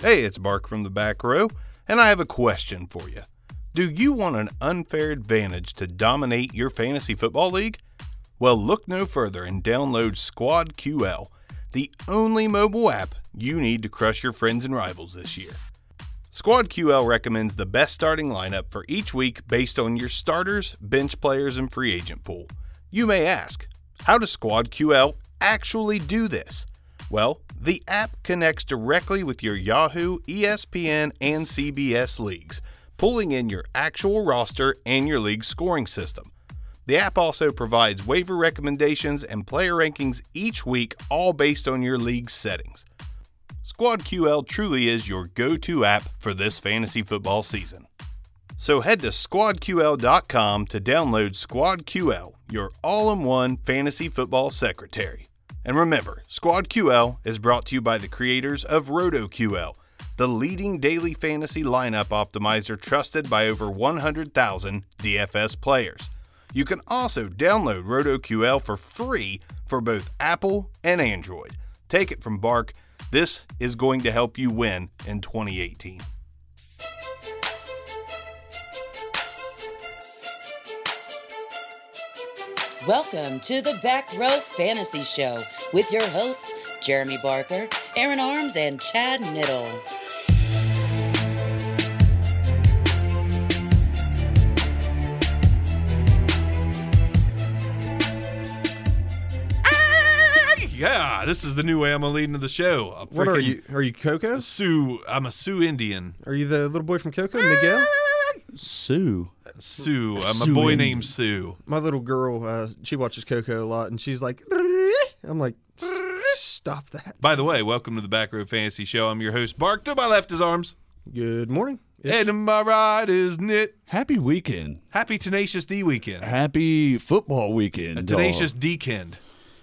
Hey, it's Bark from the back row, and I have a question for you. Do you want an unfair advantage to dominate your fantasy football league? Well, look no further and download Squad QL, the only mobile app you need to crush your friends and rivals this year. Squad QL recommends the best starting lineup for each week based on your starters, bench players, and free agent pool. You may ask, how does Squad QL actually do this? Well, the app connects directly with your Yahoo, ESPN, and CBS leagues, pulling in your actual roster and your league scoring system. The app also provides waiver recommendations and player rankings each week, all based on your league settings. SquadQL truly is your go to app for this fantasy football season. So head to squadql.com to download SquadQL, your all in one fantasy football secretary. And remember, Squad QL is brought to you by the creators of RotoQL, the leading daily fantasy lineup optimizer trusted by over 100,000 DFS players. You can also download RotoQL for free for both Apple and Android. Take it from Bark, this is going to help you win in 2018. Welcome to the Back Row Fantasy Show with your hosts, Jeremy Barker, Aaron Arms, and Chad Niddle. Yeah, this is the new way I'm gonna lead into the show. A What are freaking you? Are you Coco? Sioux. I'm a Sioux Indian. Are you the little boy from Coco, Miguel? Sue. Sioux. I'm a Sioux boy Indian. named Sue. My little girl, uh, she watches Coco a lot, and she's like, I'm like, stop that. By the way, welcome to the Back Row Fantasy Show. I'm your host, Bark. To my left is Arms, Good morning. and to my right is Knit. Happy weekend. Happy Tenacious D weekend. Happy football weekend. A dog. Tenacious D-kend.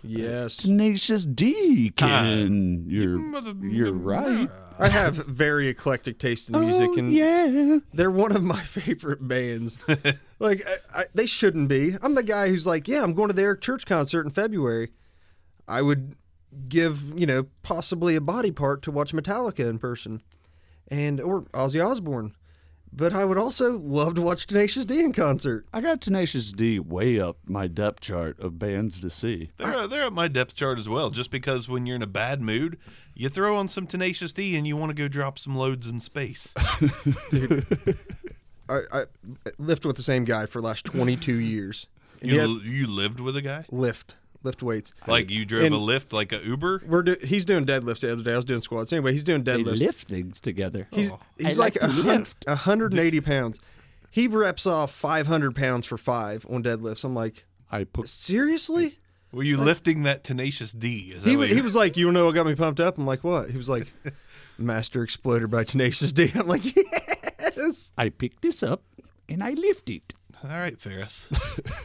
yes, Tenacious D. Ken. Ah. You're Mother- you're right. I have very eclectic taste in oh, music, oh, and yeah. they're one of my favorite bands. like, I, I, they shouldn't be. I'm the guy who's like, yeah, I'm going to their Church concert in February. I would give, you know, possibly a body part to watch Metallica in person, and or Ozzy Osbourne. But I would also love to watch Tenacious D in concert. I got Tenacious D way up my depth chart of bands to see. They're, they're at my depth chart as well, just because when you're in a bad mood, you throw on some Tenacious D and you want to go drop some loads in space. I, I lift with the same guy for the last 22 years. You, yet, l- you lived with a guy? lift, lift weights. Like you drove And- a lift like a Uber? We're do, he's doing deadlifts the other day. I was doing squats. Anyway, he's doing deadlifts. They deadlifts. lift things together. He's Oh. he's I like, like a hun- 180 pounds. He reps off 500 pounds for five on deadlifts. I'm like, I put seriously? Were you lifting that Tenacious D? Is that He, what wa- you- he was like, you know what got me pumped up? I'm like, what? He was like, Master Exploder by Tenacious D. I'm like, yes. I picked this up and I lift it. All right, Ferris.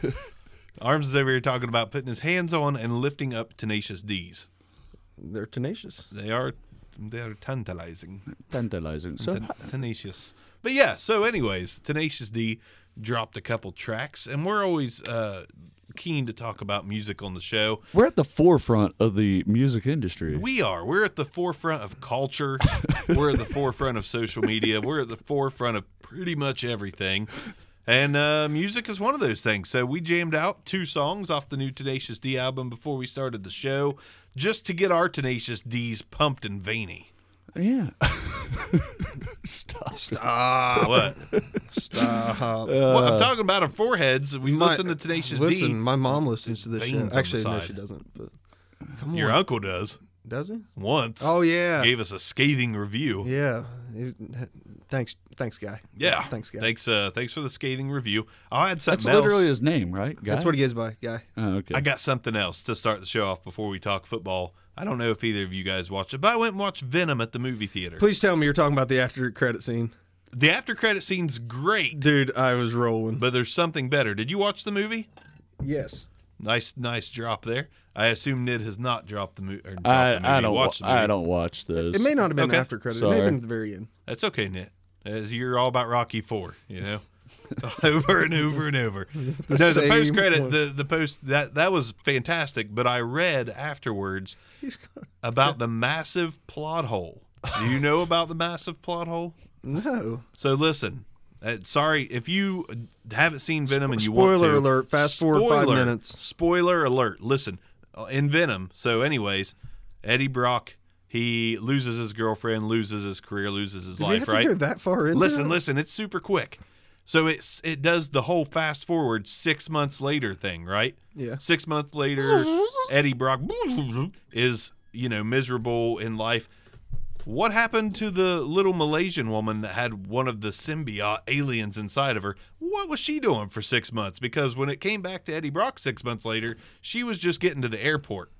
Arms is over here talking about putting his hands on and lifting up Tenacious D's. They're tenacious. They are they are tantalizing. Tantalizing. So Ten- tenacious. But yeah, so anyways, Tenacious D dropped a couple tracks and we're always uh keen to talk about music on the show. we're at the forefront of the music industry. We are. We're at the forefront of culture. We're at the forefront of social media. We're at the forefront of pretty much everything. And uh, music is one of those things. So we jammed out two songs off the new Tenacious D album before we started the show just to get our Tenacious D's pumped and veiny. yeah. Stop. Stop. What? Stop. well, I'm talking about our foreheads. We My- listen to Tenacious Listen, D. my mom listens to this Veins show. Actually, no, side. she doesn't. But come Your on, uncle does does he? once. Oh yeah, Gave us a scathing review. yeah. He- Thanks, thanks, guy. Yeah. thanks, guy. Thanks, uh, thanks for the scathing review. I had something else. That's else. literally his name, right? Guy? That's what he goes by, guy. Oh, okay. I got something else to start the show off before we talk football. I don't know if either of you guys watched it, but I went and watched Venom at the movie theater. Please tell me you're talking about the after credit scene, The after credit scene's great, dude. I was rolling. but there's something better. Did you watch the movie? yes, Nice, nice drop there. I assume Nid has not dropped the, mo- or dropped I, the movie. I don't. Watch. I don't watch this. it may not have been Okay. after credit. Sorry. It may have been at the very end. That's okay, Nid. As you're all about Rocky Four, you know, over and over and over. no, the post credit, the the post that that was fantastic. But I read afterwards about the massive plot hole Do you know about the massive plot hole? No. So listen. Uh, sorry if you haven't seen Venom and you want Spoiler alert, fast forward five minutes. Spoiler alert. Listen, uh, in Venom. So, anyways, Eddie Brock he loses his girlfriend, loses his career, loses his Did life. have right? to go that far into Listen, it? listen, it's super quick. So it's it does the whole fast forward six months later thing, right? Yeah. Six months later, Eddie Brock is you know miserable in life. What happened to the little Malaysian woman that had one of the symbiote aliens inside of her? What was she doing for six months? Because when it came back to Eddie Brock six months later, she was just getting to the airport.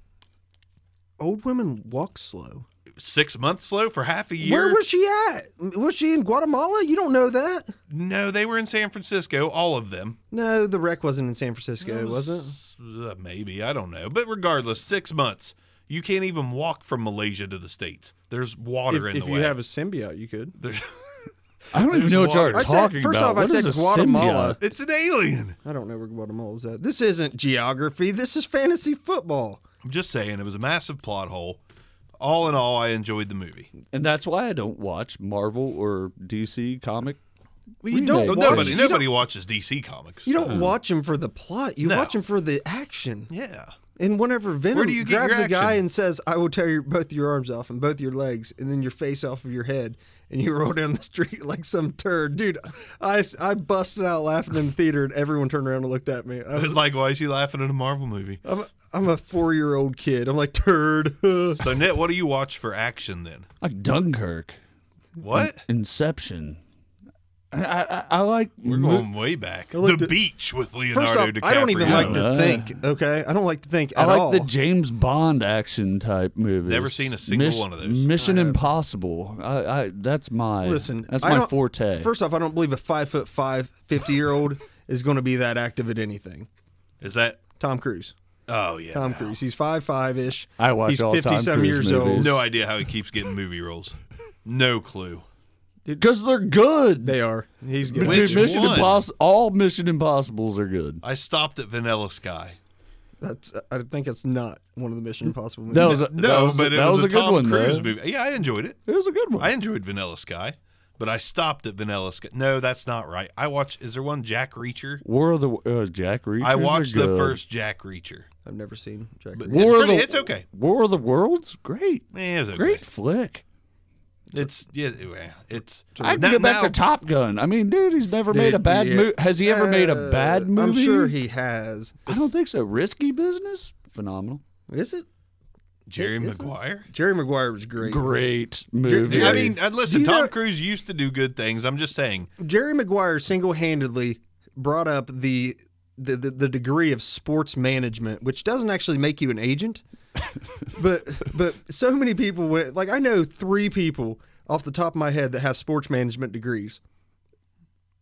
Old women walk slow. Six months slow for half a year. Where was she at? Was she in Guatemala? You don't know that. no, they were in San Francisco, all of them. No, the wreck wasn't in San Francisco, was it? Uh, maybe I don't know, but regardless, six months. You can't even walk from Malaysia to the states. There's water If, in if the way. If you have a symbiote, you could. There's- I don't even know what y'all are water. I said- talking first about. off, I said Guatemala. symbiote? it's an alien. I don't know where Guatemala's at. This isn't geography. This is fantasy football. I'm just saying, it was a massive plot hole. All in all, I enjoyed the movie. And that's why I don't watch Marvel or DC comic. Well, you don't watch. nobody, you nobody Don't, watches DC comics. you don't uh-huh. watch them for the plot. You No. watch them for the action. Yeah. And whenever Venom you grabs a guy and says, "I will tear your, both your arms off and both your legs, and then your face off of your head," and you roll down the street like some turd, dude, I, I busted out laughing in the theater, and everyone turned around and looked at me. I It's was, like, why is he laughing at a Marvel movie? I'm, I'm a four year old kid. I'm like turd. So, Net, what do you watch for action then? Like Dunkirk, What? Inception. I, I, I like. We're mo- going way back. like the the- beach with First Leonardo off, DiCaprio. I don't even like to Uh, think. Okay, I don't like to think I like all. the James Bond action type movies. Never seen a single Miss- one of those. Mission Impossible. I, I that's my Listen, That's my forte. First off, I don't believe a five foot five, 50 year old is going to be that active at anything. Is that? Tom Cruise. Oh yeah. Tom no. Cruise. He's five five ish. I watch He's all fifty Tom some Cruise years old. No idea how he keeps getting movie roles. No clue. because they're good. They are. He's good. Which Dude, Mission one? Impossible. All Mission Impossibles are good. I stopped at Vanilla Sky. That's. I think it's not one of the Mission Impossible movies. That was a, No, that was, but it that was, was, a good Tom one Cruise though. movie. Yeah, I enjoyed it. It was a good one. I enjoyed Vanilla Sky, but I stopped at Vanilla Sky. No, that's not right. I watched. Is there one Jack Reacher? War of the uh, Jack Reacher. I watched the first Jack Reacher. I've never seen Jack. But Reacher. War it's, of pretty- the- it's okay. War of the Worlds. Great, it was okay. great flick. It's yeah. yeah, It's. I can now- get back now- to Top Gun. I mean, dude, he's never made a bad yeah. movie. Has he ever made a bad Uh, movie? I'm sure he has. I don't think so. Risky Business, phenomenal. Is it? Jerry Is it? Maguire. Jerry Maguire was great. Great movie. I mean, uh, listen. Tom know- Cruise used to do good things. I'm just saying. Jerry Maguire single handedly brought up the, the, the, the degree of sports management, which doesn't actually make you an agent. but but so many people went like I know three people off the top of my head that have sports management degrees.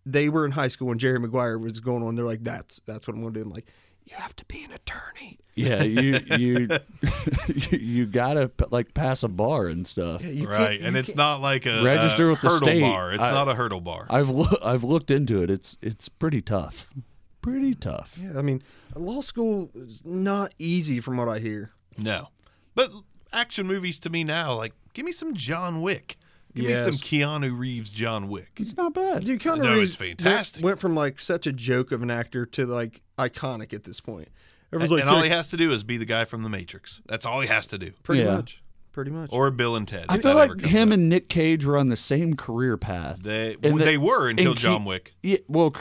They were in high school when Jerry Maguire was going on. They're like, that's that's what I'm going to do. I'm like, you have to be an attorney. yeah, you you you, you gotta like pass a bar and stuff. Yeah, you can't- right, you and it's can't- not like a Register a with the state. bar. It's I- not a hurdle bar. I've loo- I've looked into it. It's it's pretty tough. Pretty tough. Yeah, I mean, law school is not easy from what I hear. No. But action movies to me now, like, give me some John Wick. Give Yes. me some Keanu Reeves John Wick. It's not bad. Dude, Keanu No, Reeves it's fantastic. Went, went from like such a joke of an actor to like iconic at this point. And, like, and all he has to do is be the guy from The Matrix. That's all he has to do. pretty Yeah. much, pretty much. Or Bill and Ted. I feel like him up. and Nick Cage were on the same career path. They, And the- they were until Ke- John Wick. Yeah, well,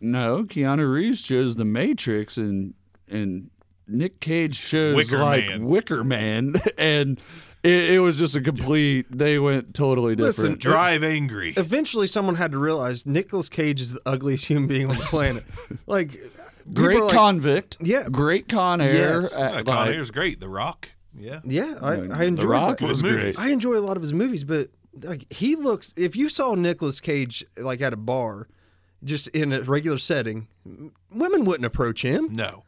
no, Keanu Reeves chose The Matrix, and and Nick Cage chose Wicker like Man. Wicker Man, and it, it was just a complete. They went totally different. Listen, different. Drive Angry. Eventually, someone had to realize Nicolas Cage is the ugliest human being on the planet. like, people great like, convict. Yeah. great Con Air. Yes. uh, Uh, Con like- Air's great. The Rock. Yeah. Yeah, I, The I enjoy. Rock that. was great. I enjoy a lot of his movies, but like he looks. If you saw Nicolas Cage like at a bar, just in a regular setting, women wouldn't approach him. No.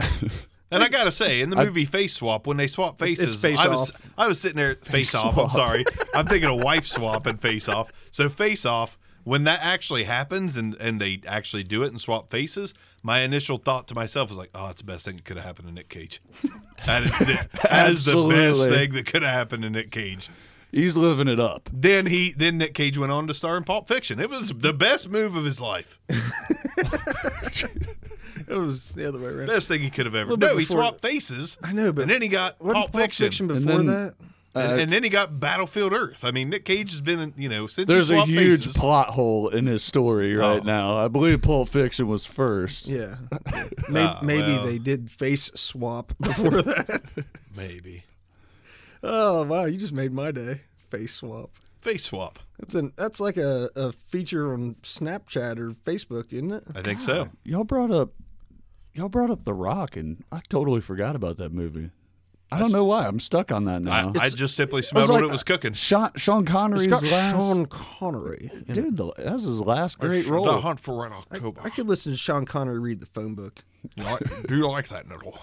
And I gotta say, in the movie Face Swap, when they swap faces, Face I was Off. I was sitting there Face, Off. I'm sorry, I'm thinking of Wife Swap and Face Off. So Face Off, when that actually happens and and they actually do it and swap faces, my initial thought to myself was like, oh, it's the best thing that could have happened to Nick Cage. That is, the, that is the best thing that could have happened to Nick Cage. He's living it up. Then he then Nick Cage went on to star in Pulp Fiction. It was the best move of his life. It was the other way around. Best thing he could have ever. Little No, he swapped faces. I know, but and then he got Wasn't Pulp, Fiction, And before then- that. And, and then he got Battlefield Earth. I mean, Nick Cage has been, in, you know, since There's a huge faces, plot hole in his story right Oh. now. I believe Pulp Fiction was first. Yeah, maybe, Ah, maybe well. they did face swap before that. maybe oh wow, you just made my day. Face swap. face swap. That's an that's like a, a feature on Snapchat or Facebook, isn't it? I think so. Y'all brought up y'all brought up The Rock and I totally forgot about that movie. I don't know why. I'm stuck on that now. I, I just simply I was smelled what it was cooking. Sean, Sean Connery's It's got last Sean Connery. dude. The, that's his last great role. The. Hunt for Red October. I could listen to Sean Connery read the phone book. You do you like that, Noodle?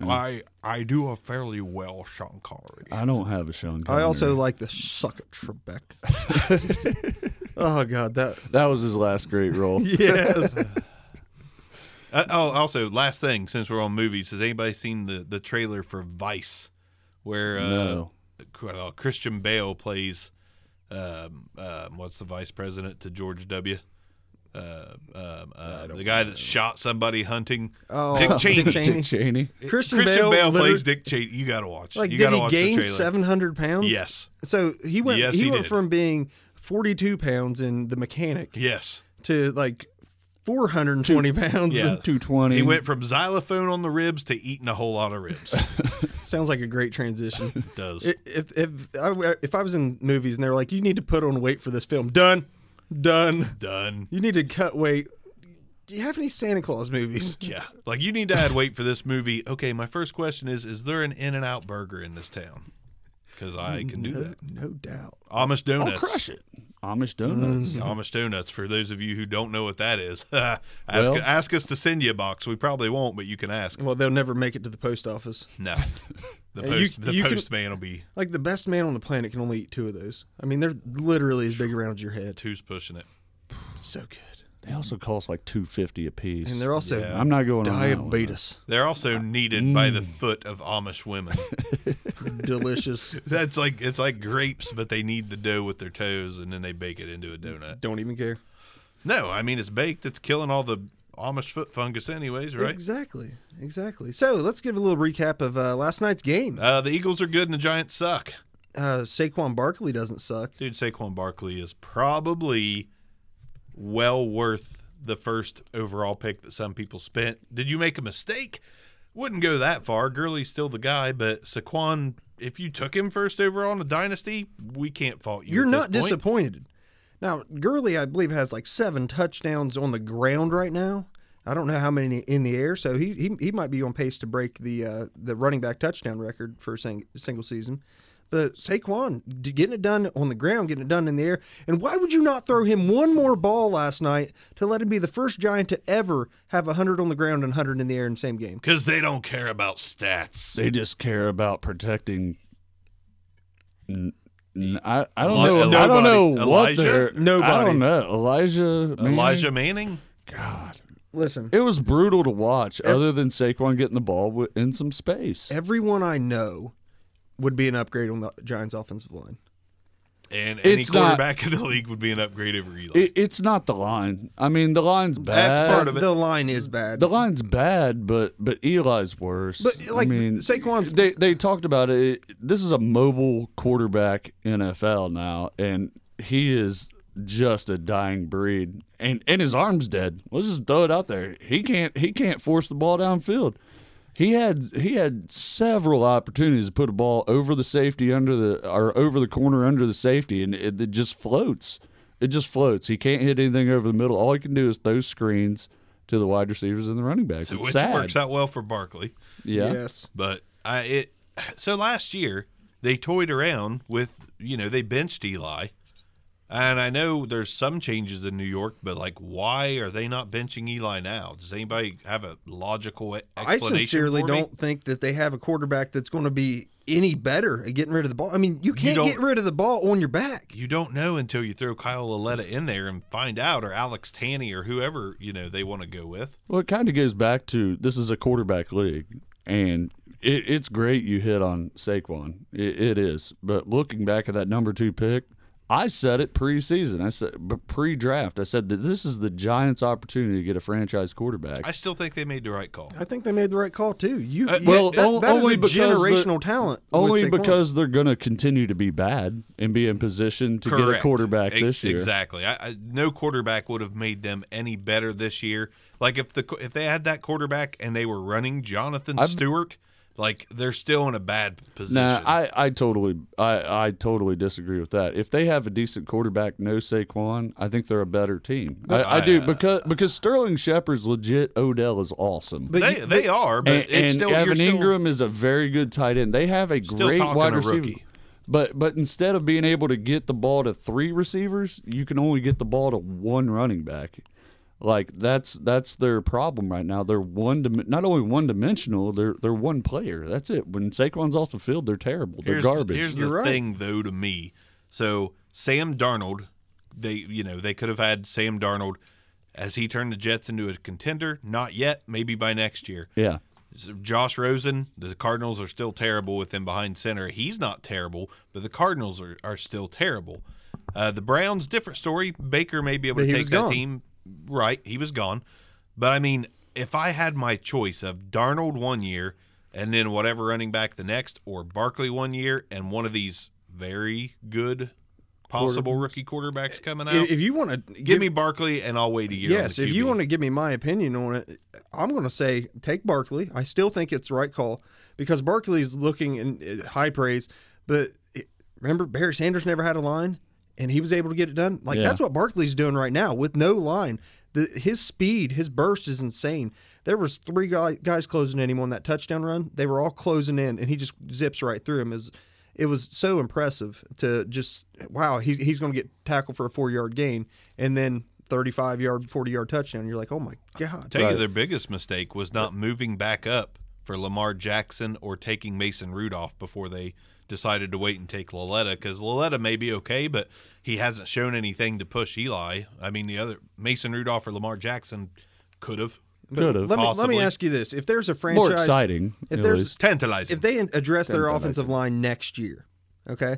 I I do a fairly well Sean Connery. I don't have a Sean. Connery. I also like the suck at Trebek. oh god, that that was his last great role. yes. Uh, oh, also, last thing, since we're on movies, has anybody seen the the trailer for Vice, where uh, No. uh, Christian Bale plays um, um, what's the vice president to George W. Uh, um, uh, the guy that shot somebody hunting. Oh, Dick Cheney. Dick Cheney. Dick Cheney. Christian, Christian Bale, liter- plays Dick Cheney. You got to watch. Like, you did gotta he watch gain seven hundred pounds? Yes. So he went. Yes, he, he went did. from being forty-two pounds in the mechanic Yes. to like four hundred and twenty pounds. Yeah. and- Two twenty. He went from xylophone on the ribs to eating a whole lot of ribs. Sounds like a great transition. It Does. If if I, if I was in movies and they were like, you need to put on weight for this film, done, done. Done. You need to cut weight. Do you have any Santa Claus movies? Yeah. Like you need to add weight for this movie. Okay, my first question is is there an In and Out burger in this town? Because I can do that. no doubt. Amish I'll crush it. Amish donuts. Mm-hmm. Amish donuts. For those of you who don't know what that is, ask, Well- ask us to send you a box. We probably won't, but you can ask. Well, they'll never make it to the post office. No, the Hey, you- post the you can- postman will be Like the best man on the planet can only eat two of those. I mean, they're literally as big around your head. who's pushing it. So good. They also cost like two fifty a piece. And they're also Yeah. I'm not going on diabetes. They're also kneaded by the foot of Amish women. Delicious. That's like it's like grapes, but they knead the dough with their toes, and then they bake it into a donut. Don't even care. No, I mean it's baked. It's killing all the Amish foot fungus, anyways, right? Exactly. Exactly. So let's give a little recap of uh, last night's game. Uh, the Eagles are good and the Giants suck. Uh, Saquon Barkley doesn't suck. Dude, Saquon Barkley is probably well worth the first overall pick that some people spent. Did you make a mistake? Wouldn't go that far. Gurley's still the guy, but Saquon, if you took him first overall in a dynasty, we can't fault you. You're not point. disappointed. Now, Gurley, I believe, has like seven touchdowns on the ground right now. I don't know how many in the air, so he he, he might be on pace to break the uh, the running back touchdown record for a sing, single season. But Saquon getting it done on the ground, getting it done in the air, and why would you not throw him one more ball last night to let him be the first Giant to ever have hundred on the ground and hundred in the air in the same game? Because they don't care about stats. They just care about protecting. N- n- I, I don't Eli- know. I don't know what Elijah? they're. I Nobody. don't know. Elijah. Manning? Elijah Manning? God. Listen, It was brutal to watch. Other than Saquon getting the ball in some space. everyone I know would be an upgrade on the Giants' offensive line. And any It's not- quarterback in the league would be an upgrade over Eli. It, it's not the line. I mean, the line's bad. That's part of it. The line is bad. The line's bad, but but Eli's worse. But, like, I mean, Saquon's- They they talked about it. This is a mobile quarterback NFL now, and he is just a dying breed. And and his arm's dead. Let's just throw it out there. He can't he can't force the ball downfield. He had he had several opportunities to put a ball over the safety under the or over the corner under the safety, and it, it just floats. It just floats. He can't hit anything over the middle. All he can do is throw screens to the wide receivers and the running backs. It's which sad. works out well for Barkley. Yeah. Yes. But I it so last year they toyed around with you know they benched Eli, and I know there's some changes in New York, but like why are they not benching Eli now? Does anybody have a logical e- I explanation? sincerely for don't think that they have a quarterback that's going to be any better at getting rid of the ball. I mean, you can't don't- get rid of the ball on your back. You don't know until you throw Kyle Lauletta in there and find out, or Alex Tanney, or whoever you know they want to go with. Well, it kind of goes back to this is a quarterback league, and it, it's great you hit on Saquon. It, it is. But looking back at that number two pick, I said it preseason. I said but pre-draft. I said that this is the Giants' opportunity to get a franchise quarterback. I still think they made the right call. I think they made the right call too. You, Uh, you- well, that- o- that is only a because generational talent. Only because they're going to continue to be bad and be in position to get a quarterback Ex- this year. Exactly. I, I, no quarterback would have made them any better this year. Like if the if they had that quarterback and they were running Jonathan I've- Stewart, like they're still in a bad position. Nah, I, I totally I, I totally disagree with that. If they have a decent quarterback, no Saquon, I think they're a better team. I, I do I- because because Sterling Shepard's legit. Odell is awesome. But they you- they are, but and, it's and still Evan still- Engram is a very good tight end. They have a great wide receiver. But but instead of being able to get the ball to three receivers, you can only get the ball to one running back. Like that's that's their problem right now. They're one dim- not only one dimensional, they're they're one player. That's it. When Saquon's off the field, they're terrible. They're here's the- garbage. here's the You're right. thing, though, to me. So Sam Darnold, they you know they could have had Sam Darnold. As he turned the Jets into a contender? Not yet. Maybe by next year. yeah. Josh Rosen, the Cardinals are still terrible with him behind center. He's not terrible, but the Cardinals are, are still terrible. Uh, the Browns, different story. Baker may be able But to take was that gone. team. Right, he was gone. But I mean, if I had my choice of Darnold one year and then whatever running back the next, or Barkley one year and one of these very good possible rookie quarterbacks coming out, if, you want to give me Barkley and I'll wait a year. Yes, if you want to give me my opinion on it, I'm going to say take Barkley. I still think it's the right call because Barkley's looking in uh, high praise. But remember, Barry Sanders never had a line, and he was able to get it done. Like Yeah. that's what Barkley's doing right now with no line. The, his speed, his burst is insane. There was three guy, guys closing in him on that touchdown run. They were all closing in, and he just zips right through him. It was, it was so impressive to just wow. He's he's going to get tackled for a four yard gain, and then 35 yard, 40 yard touchdown. You're like, oh my god. tell you their biggest mistake was not moving back up for Lamar Jackson or taking Mason Rudolph before they decided to wait and take Lauletta because Lauletta may be okay, but he hasn't shown anything to push Eli. I mean, the other Mason Rudolph or Lamar Jackson could have Could have. Let me let me ask you this: If there's a franchise, More exciting. if at there's- least. tantalizing. if they address their offensive line next year, okay.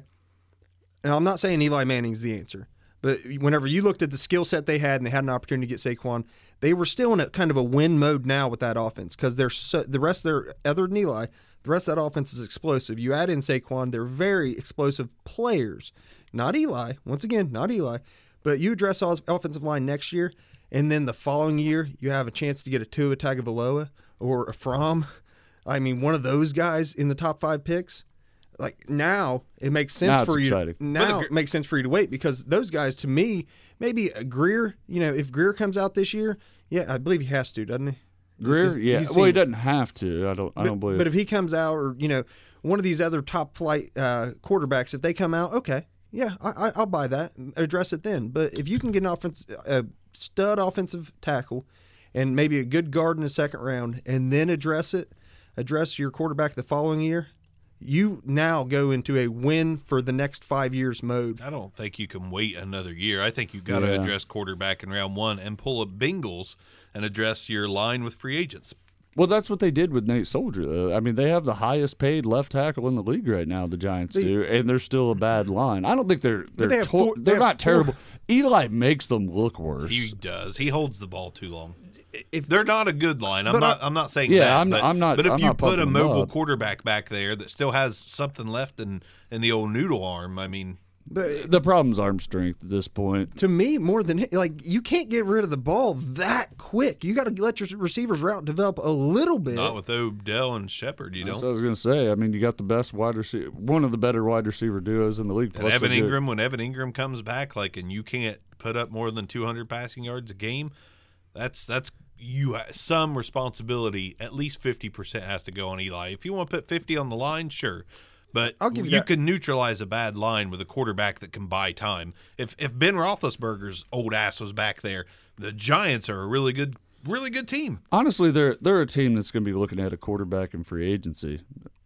And I'm not saying Eli Manning's the answer, but whenever you looked at the skill set they had and they had an opportunity to get Saquon, they were still in a kind of a win mode now with that offense because they're so, the rest of their other than Eli, the rest of that offense is explosive. You add in Saquon, they're very explosive players. Not Eli, once again, not Eli, but you address all offensive line next year, and then the following year you have a chance to get a Tua Tagovailoa or a Fromm. I mean, one of those guys in the top five picks. Like now, it makes sense Now for you. exciting. Now But it makes sense for you to wait because those guys, to me, maybe Grier. You know, if Grier comes out this year, yeah, I believe he has to, doesn't he? Grier, He's- yeah. he's well, he doesn't have to. I don't. I but, don't believe. But if he comes out, or you know, one of these other top flight uh, quarterbacks, if they come out, okay, yeah, I, I, I'll buy that. Address it then. But if you can get an offense, a stud offensive tackle, and maybe a good guard in the second round, and then address it, address your quarterback the following year, you now go into a win for the next five years mode. I don't think you can wait another year. I think you got to Yeah. address quarterback in round one and pull a Bengals and address your line with free agents. well, that's what they did with Nate Solder. Though. I mean, they have the highest paid left tackle in the league right now. The Giants They- do, and they're still a bad line. I don't think they're they're they have to- four- they they're have not four- terrible. Eli makes them look worse. He does. He holds the ball too long. If They're not a good line. I'm not. I- I'm not saying Yeah, that. I'm- but, I'm not- But if I'm you put a mobile up. quarterback back there that still has something left in in the old noodle arm, I mean, but the problem's arm strength at this point. to me, more than like you can't get rid of the ball that quick. You got to let your receivers route develop a little bit. not with Odell and Shepard. You That's don't. what I was gonna say. I mean, you got the best wide receiver, one of the better wide receiver duos in the league. And plus Evan they do- Engram, when Evan Engram comes back, like, and you can't put up more than 200 passing yards a game, that's that's you ha- some responsibility. At least 50 percent has to go on Eli. If you want to put 50 on the line, sure, but I'll give you you can neutralize a bad line with a quarterback that can buy time. If if Ben Roethlisberger's old ass was back there, the Giants are a really good, really good team. Honestly, they're they're a team that's going to be looking at a quarterback in free agency.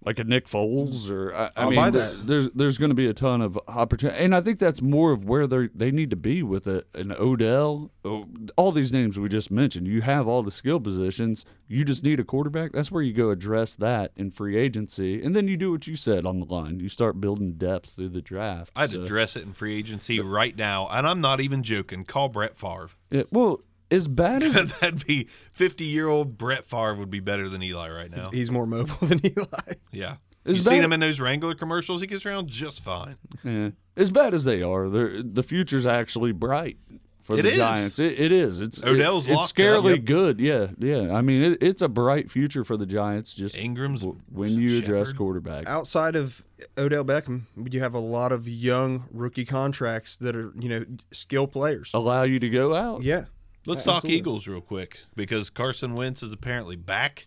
Like a Nick Foles or I, I I'll mean, buy there- that. there's there's going to be a ton of opportunity, and I think that's more of where they they need to be with a, an Odell, oh, all these names we just mentioned. You have all the skill positions. You just need a quarterback. That's where you go address that in free agency, and then you do what you said on the line. You start building depth through the draft. I'd So- address it in free agency right now, and I'm not even joking. Call Brett Favre. Yeah, well, as bad as That'd be 50 year old Brett Favre would be better than Eli right now. He's more mobile than Eli. Yeah. Is you seen him in those Wrangler commercials? He gets around just fine. Yeah. As bad as they are, the future's actually bright for It the is. Giants. It, it is. It's it- Odell's it's locked up. scarily Yep. good. Yeah, yeah. I mean, it, it's a bright future for the Giants. Just Engram's w- when you address Shepard. quarterback. Outside of Odell Beckham, you have a lot of young rookie contracts that are, you know, skill players. allow you to go out. Yeah. Let's talk Absolutely. Eagles real quick because Carson Wentz is apparently back.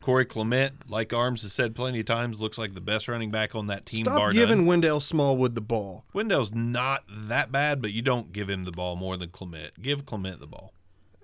Corey Clement, like Arms has said plenty of times, looks like the best running back on that team. Stop giving none. Wendell Smallwood the ball. Wendell's not that bad, but you don't give him the ball more than Clement. Give Clement the ball.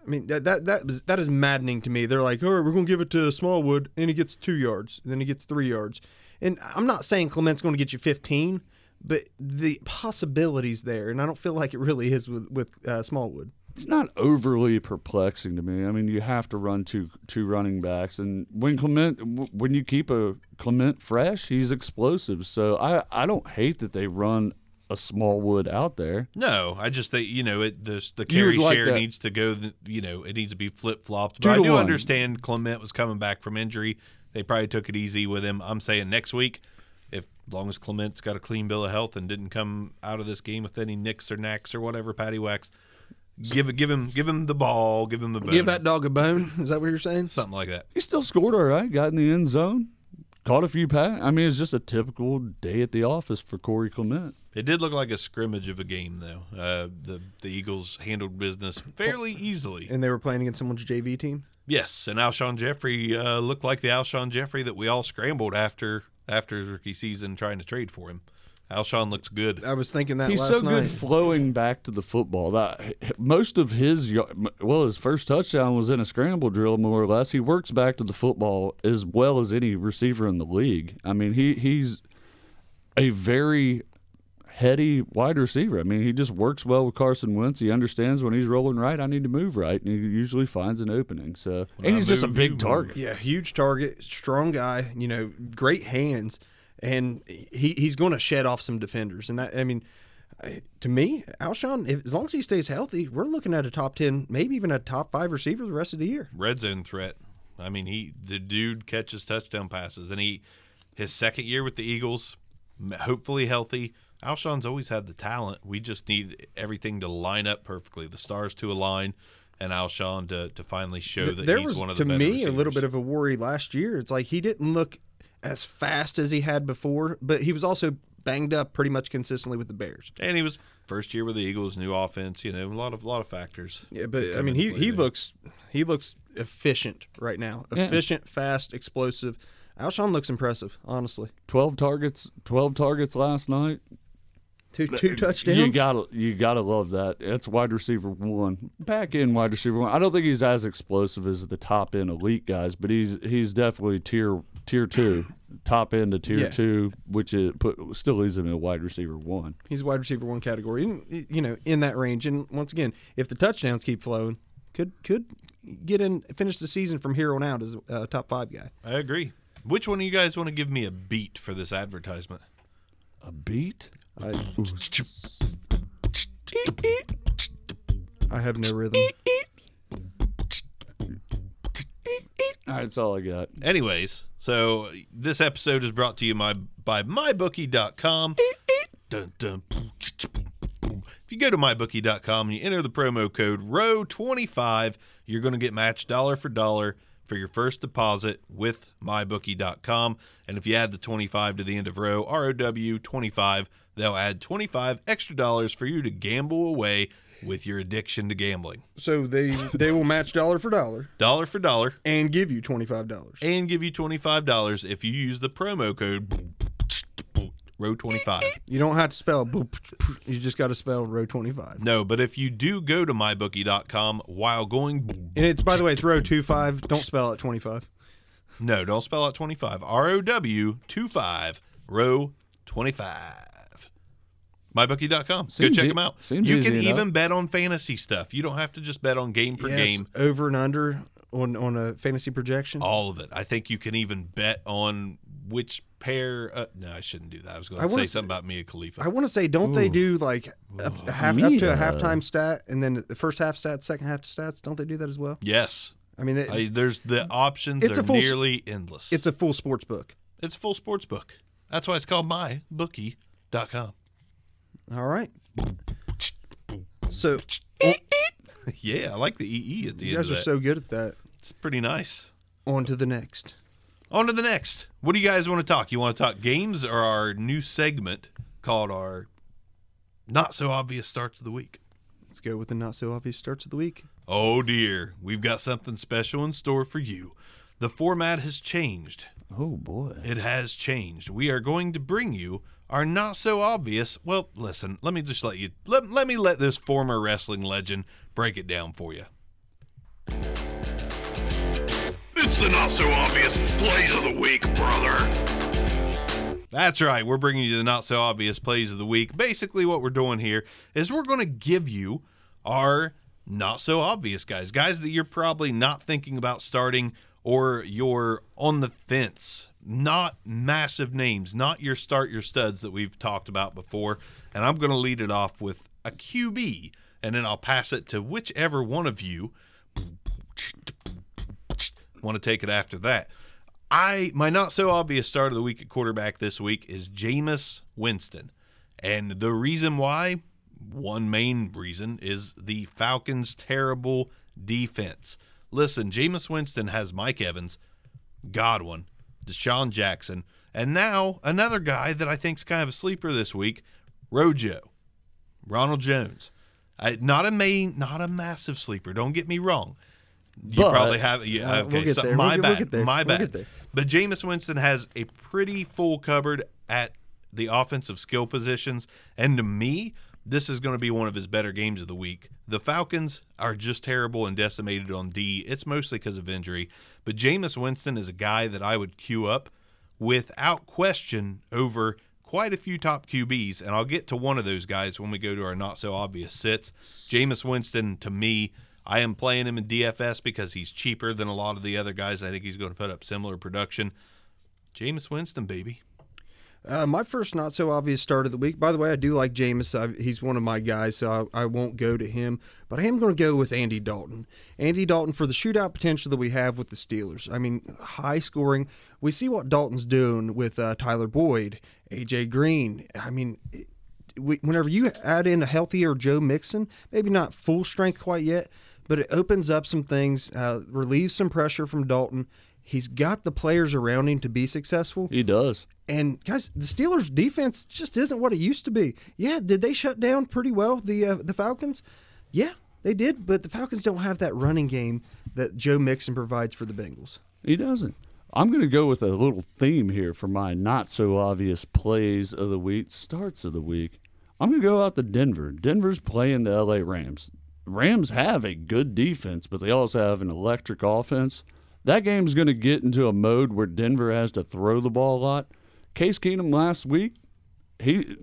I mean that that that, was, that is maddening to me. They're like, all right, we're going to give it to Smallwood, and he gets two yards, and then he gets three yards. And I'm not saying Clement's going to get you 15, but the possibilities there, and I don't feel like it really is with with uh, Smallwood. It's not overly perplexing to me. I mean, you have to run two two running backs, and when Clement, when you keep a Clement fresh, he's explosive. So I I don't hate that they run a Smallwood out there. No, I just think you know it. The the carry like share that. needs to go. You know, it needs to be flip flopped. But I do one. understand Clement was coming back from injury. They probably took it easy with him. I'm saying next week, if as long as Clement's got a clean bill of health and didn't come out of this game with any nicks or knacks or whatever, patty wax, give it, give him, give him the ball, give him the bone, Give that dog a bone. Is that what you're saying? something like that. He still scored all right. Got in the end zone, caught a few pass. I mean, it's just a typical day at the office for Corey Clement. It did look like a scrimmage of a game, though. Uh, the the Eagles handled business fairly easily. And they were playing against someone's JV team. Yes, and Alshon Jeffery uh, looked like the Alshon Jeffery that we all scrambled after after his rookie season trying to trade for him. Alshon looks good. I was thinking that He's last so night. good flowing back to the football. That most of his well, his first touchdown was in a scramble drill, more or less. He works back to the football as well as any receiver in the league. I mean, he he's a very heady wide receiver. I mean, he just works well with Carson Wentz. He understands when he's rolling right, I need to move right, and he usually finds an opening. So, When and I he's just a big target. Yeah, huge target, strong guy. You know, great hands, and he he's going to shed off some defenders. And that, I mean, to me, Alshon, if, as long as he stays healthy, we're looking at a top ten, maybe even a top five receiver the rest of the year. Red zone threat. I mean, he the dude catches touchdown passes, and he his second year with the Eagles, hopefully healthy. Alshon's always had the talent. We just need everything to line up perfectly. The stars to align, and Alshon to, to finally show that there he's was, one of to the better me, a little bit of a worry last year. It's like he didn't look as fast as he had before, but he was also banged up pretty much consistently with the Bears. and he was first year with the Eagles, new offense. You know, a lot of a lot of factors. Yeah, but I mean, he he there. looks he looks efficient right now. Yeah. Efficient, fast, explosive. Alshon looks impressive, honestly. Twelve targets, twelve targets last night. Two two uh, touchdowns. You gotta you gotta love that. That's wide receiver one, back end wide receiver one. I don't think he's as explosive as the top end elite guys, but he's he's definitely tier tier two, top end to tier Yeah. two, which is put still leaves him in a wide receiver one. He's a wide receiver one category, and you know, in that range. And once again, if the touchdowns keep flowing, could could get in finish the season from here on out as a top five guy. I agree. Which one of you guys want to give me a beat for this advertisement? A beat. I, I have no rhythm. All right, that's all I got. Anyways, so this episode is brought to you my, by mybookie.com. Dun, dun. If you go to mybookie.com and you enter the promo code ROW25, you're going to get matched dollar for dollar for your first deposit with mybookie.com. And if you add the 25 to the end of row, ROW 25, they'll add 25 extra dollars for you to gamble away with your addiction to gambling. So they they will match dollar for dollar Dollar for dollar. and give you twenty five dollars. and give you $25 if you use the promo code row25 You don't have to spell. boop, You just got to spell row twenty five. no but if you do go to mybookie.com while going And it's by the way, it's row two five. Don't spell it twenty five. No, don't spell out 25. R O W 25 row 25. MyBookie.com. Go check e- them out. seems you easy can enough. even bet on fantasy stuff. You don't have to just bet on game per Yes, game. over and under on on a fantasy projection. All of it. I think you can even bet on which pair. Uh, no, I shouldn't do that. I was going to say wanna something about Mia Khalifa. I want to say, don't they do like up, a half, up to a halftime stat, and then the first half stats, second half stats? Don't they do that as well? yes. I mean, it, I, there's the options It's are a full nearly endless. it's a full sports book. it's a full sports book. That's why it's called mybookie.com. All right. So yeah, I like the EE at the you end You guys of are that. so good at that. it's pretty nice. On to the next. On to the next. What do you guys want to talk? You want to talk games or our new segment called our not so obvious starts of the week? Let's go with the not so obvious starts of the week. Oh dear, we've got something special in store for you. The format has changed. Oh boy. It has changed. We are going to bring you our not so obvious. Well, listen, let me just let you let, let me let this former wrestling legend break it down for you. It's the not so obvious plays of the week, brother. That's right. We're bringing you the not so obvious plays of the week. Basically, what we're doing here is we're going to give you our not so obvious guys, guys that you're probably not thinking about starting or you're on the fence. Not massive names, not your start your studs that we've talked about before. And I'm going to lead it off with a QB, and then I'll pass it to whichever one of you want to take it after that. I my not so obvious start of the week at quarterback this week is Jameis Winston. And the reason why, one main reason, is the Falcons' terrible defense. Listen, Jameis Winston has Mike Evans, Godwin, DeSean Jackson, and now another guy that I think is kind of a sleeper this week, Rojo, Ronald Jones. I, not a main, not a massive sleeper. Don't get me wrong. You But- probably have. Yeah, Uh, okay, we'll get so there. my We'll bad. we'll there. My We'll bad. But Jameis Winston has a pretty full cupboard at the offensive skill positions, and to me, this is going to be one of his better games of the week. The Falcons are just terrible and decimated on D. It's mostly because of injury, but Jameis Winston is a guy that I would queue up without question over quite a few top QBs, and I'll get to one of those guys when we go to our not so obvious sits. Jameis Winston, to me, I am playing him in DFS because he's cheaper than a lot of the other guys. I think he's going to put up similar production. Jameis Winston, baby. Uh, my first not so obvious start of the week. By the way, I do like Jameis. I, he's one of my guys, so I, I won't go to him. But I am going to go with Andy Dalton. Andy Dalton for the shootout potential that we have with the Steelers. I mean, high scoring. We see what Dalton's doing with uh, Tyler Boyd, AJ Green. I mean, we, whenever you add in a healthier Joe Mixon, maybe not full strength quite yet, but it opens up some things, uh, relieves some pressure from Dalton. He's got the players around him to be successful. He does. And guys, the Steelers' defense just isn't what it used to be. Yeah, did they shut down pretty well the uh, the Falcons? Yeah, they did. But the Falcons don't have that running game that Joe Mixon provides for the Bengals. He doesn't. I'm going to go with a little theme here for my not so obvious plays of the week, starts of the week. I'm going to go out to Denver. Denver's playing the LA Rams. Rams have a good defense, but they also have an electric offense. That game's going to get into a mode where Denver has to throw the ball a lot. Case Keenum last week, he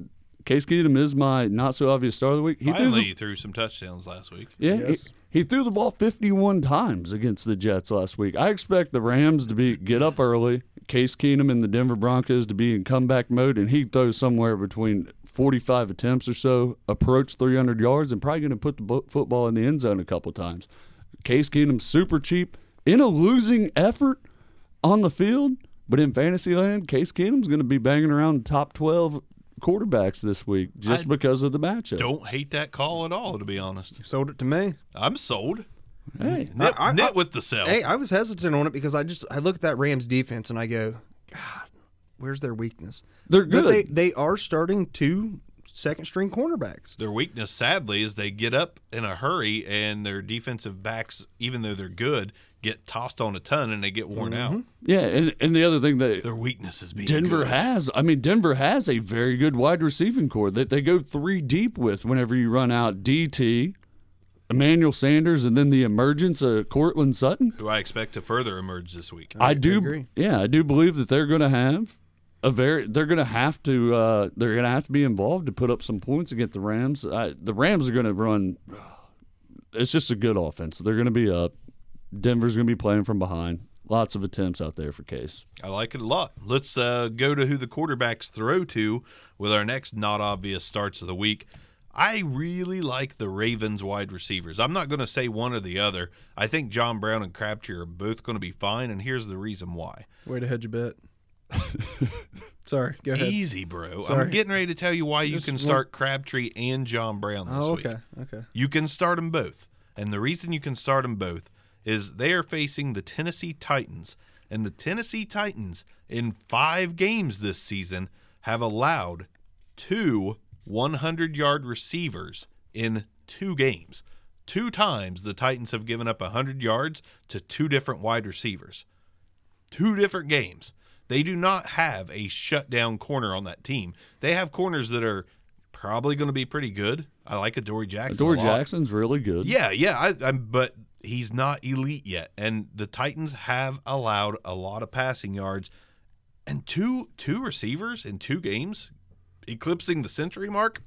Case Keenum is my not so obvious star of the week. He threw the- Finally, threw some touchdowns last week. yeah, Yes. he, he threw the ball 51 times against the Jets last week. I expect the Rams to be get up early, Case Keenum and the Denver Broncos to be in comeback mode, and he throws somewhere between 45 attempts or so, approach 300 yards, and probably going to put the bo- football in the end zone a couple times. Case Keenum's super cheap in a losing effort on the field, but in fantasy land, Case Keenum's going to be banging around the top 12 quarterbacks this week just I because of the matchup. Don't hate that call at all, to be honest. You Sold it to me. I'm sold. Hey, Nit, I- I- nit I- with the sell. Hey, I was hesitant on it because I just I look at that Rams defense and I go, God, where's their weakness? They're But good. they they are starting two second string cornerbacks. Their weakness, sadly, is they get up in a hurry and their defensive backs, even though they're good, get tossed on a ton and they get worn out. Yeah, and, and the other thing that Their weakness is being Denver good. has, I mean, Denver has a very good wide receiving core that they go three deep with whenever you run out DT, Emmanuel Sanders and then the emergence of Courtland Sutton. Who I expect to further emerge this week. I do, agree. yeah, I do believe that they're going to have a very, they're going to have to, uh, they're going to have to be involved to put up some points against the Rams. I, the Rams are going to run. It's just a good offense. They're going to be up. Denver's going to be playing from behind. Lots of attempts out there for Case. I like it a lot. Let's uh, go to who the quarterbacks throw to with our next not obvious starts of the week. I really like the Ravens wide receivers. I'm not going to say one or the other. I think John Brown and Crabtree are both going to be fine, and here's the reason why. Way to hedge a bet. Sorry, go ahead. Easy, bro. Sorry. I'm getting ready to tell you why you Just can one- start Crabtree and John Brown this Oh, week. okay, okay. You can start them both. And the reason you can start them both is they are facing the Tennessee Titans. And the Tennessee Titans, in five games this season, have allowed two 100 yard receivers in two games. Two times the Titans have given up 100 yards to two different wide receivers. Two different games. They do not have a shutdown corner on that team. They have corners that are probably going to be pretty good. I like Adoree' Jackson. Dory. Jackson's really good. Yeah, yeah, I, I'm, but he's not elite yet, and the Titans have allowed a lot of passing yards, and two two receivers in two games, eclipsing the century mark.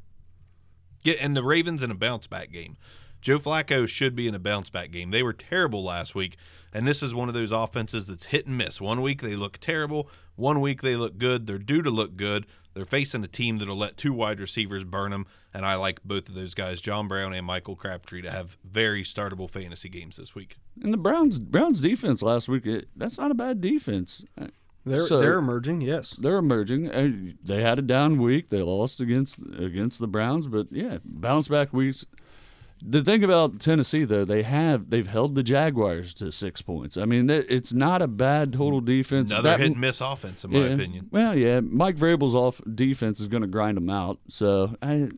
Get and the Ravens in a bounce back game. Joe Flacco should be in a bounce back game. They were terrible last week, and this is one of those offenses that's hit and miss. One week they look terrible, one week they look good. They're due to look good. They're facing a team that'll let two wide receivers burn them, and I like both of those guys, John Brown and Michael Crabtree, to have very startable fantasy games this week. And the Browns Browns defense last week, it, that's not a bad defense. They're So- they're emerging. Yes. They're emerging. Uh, They had a down week. They lost against against the Browns, but yeah, bounce back weeks. The thing about Tennessee, though, they have they've held the Jaguars to six points. I mean, it's not a bad total defense. Another That- hit and miss offense, in my yeah, opinion. Well, yeah, Mike Vrabel's off defense is going to grind them out. So I,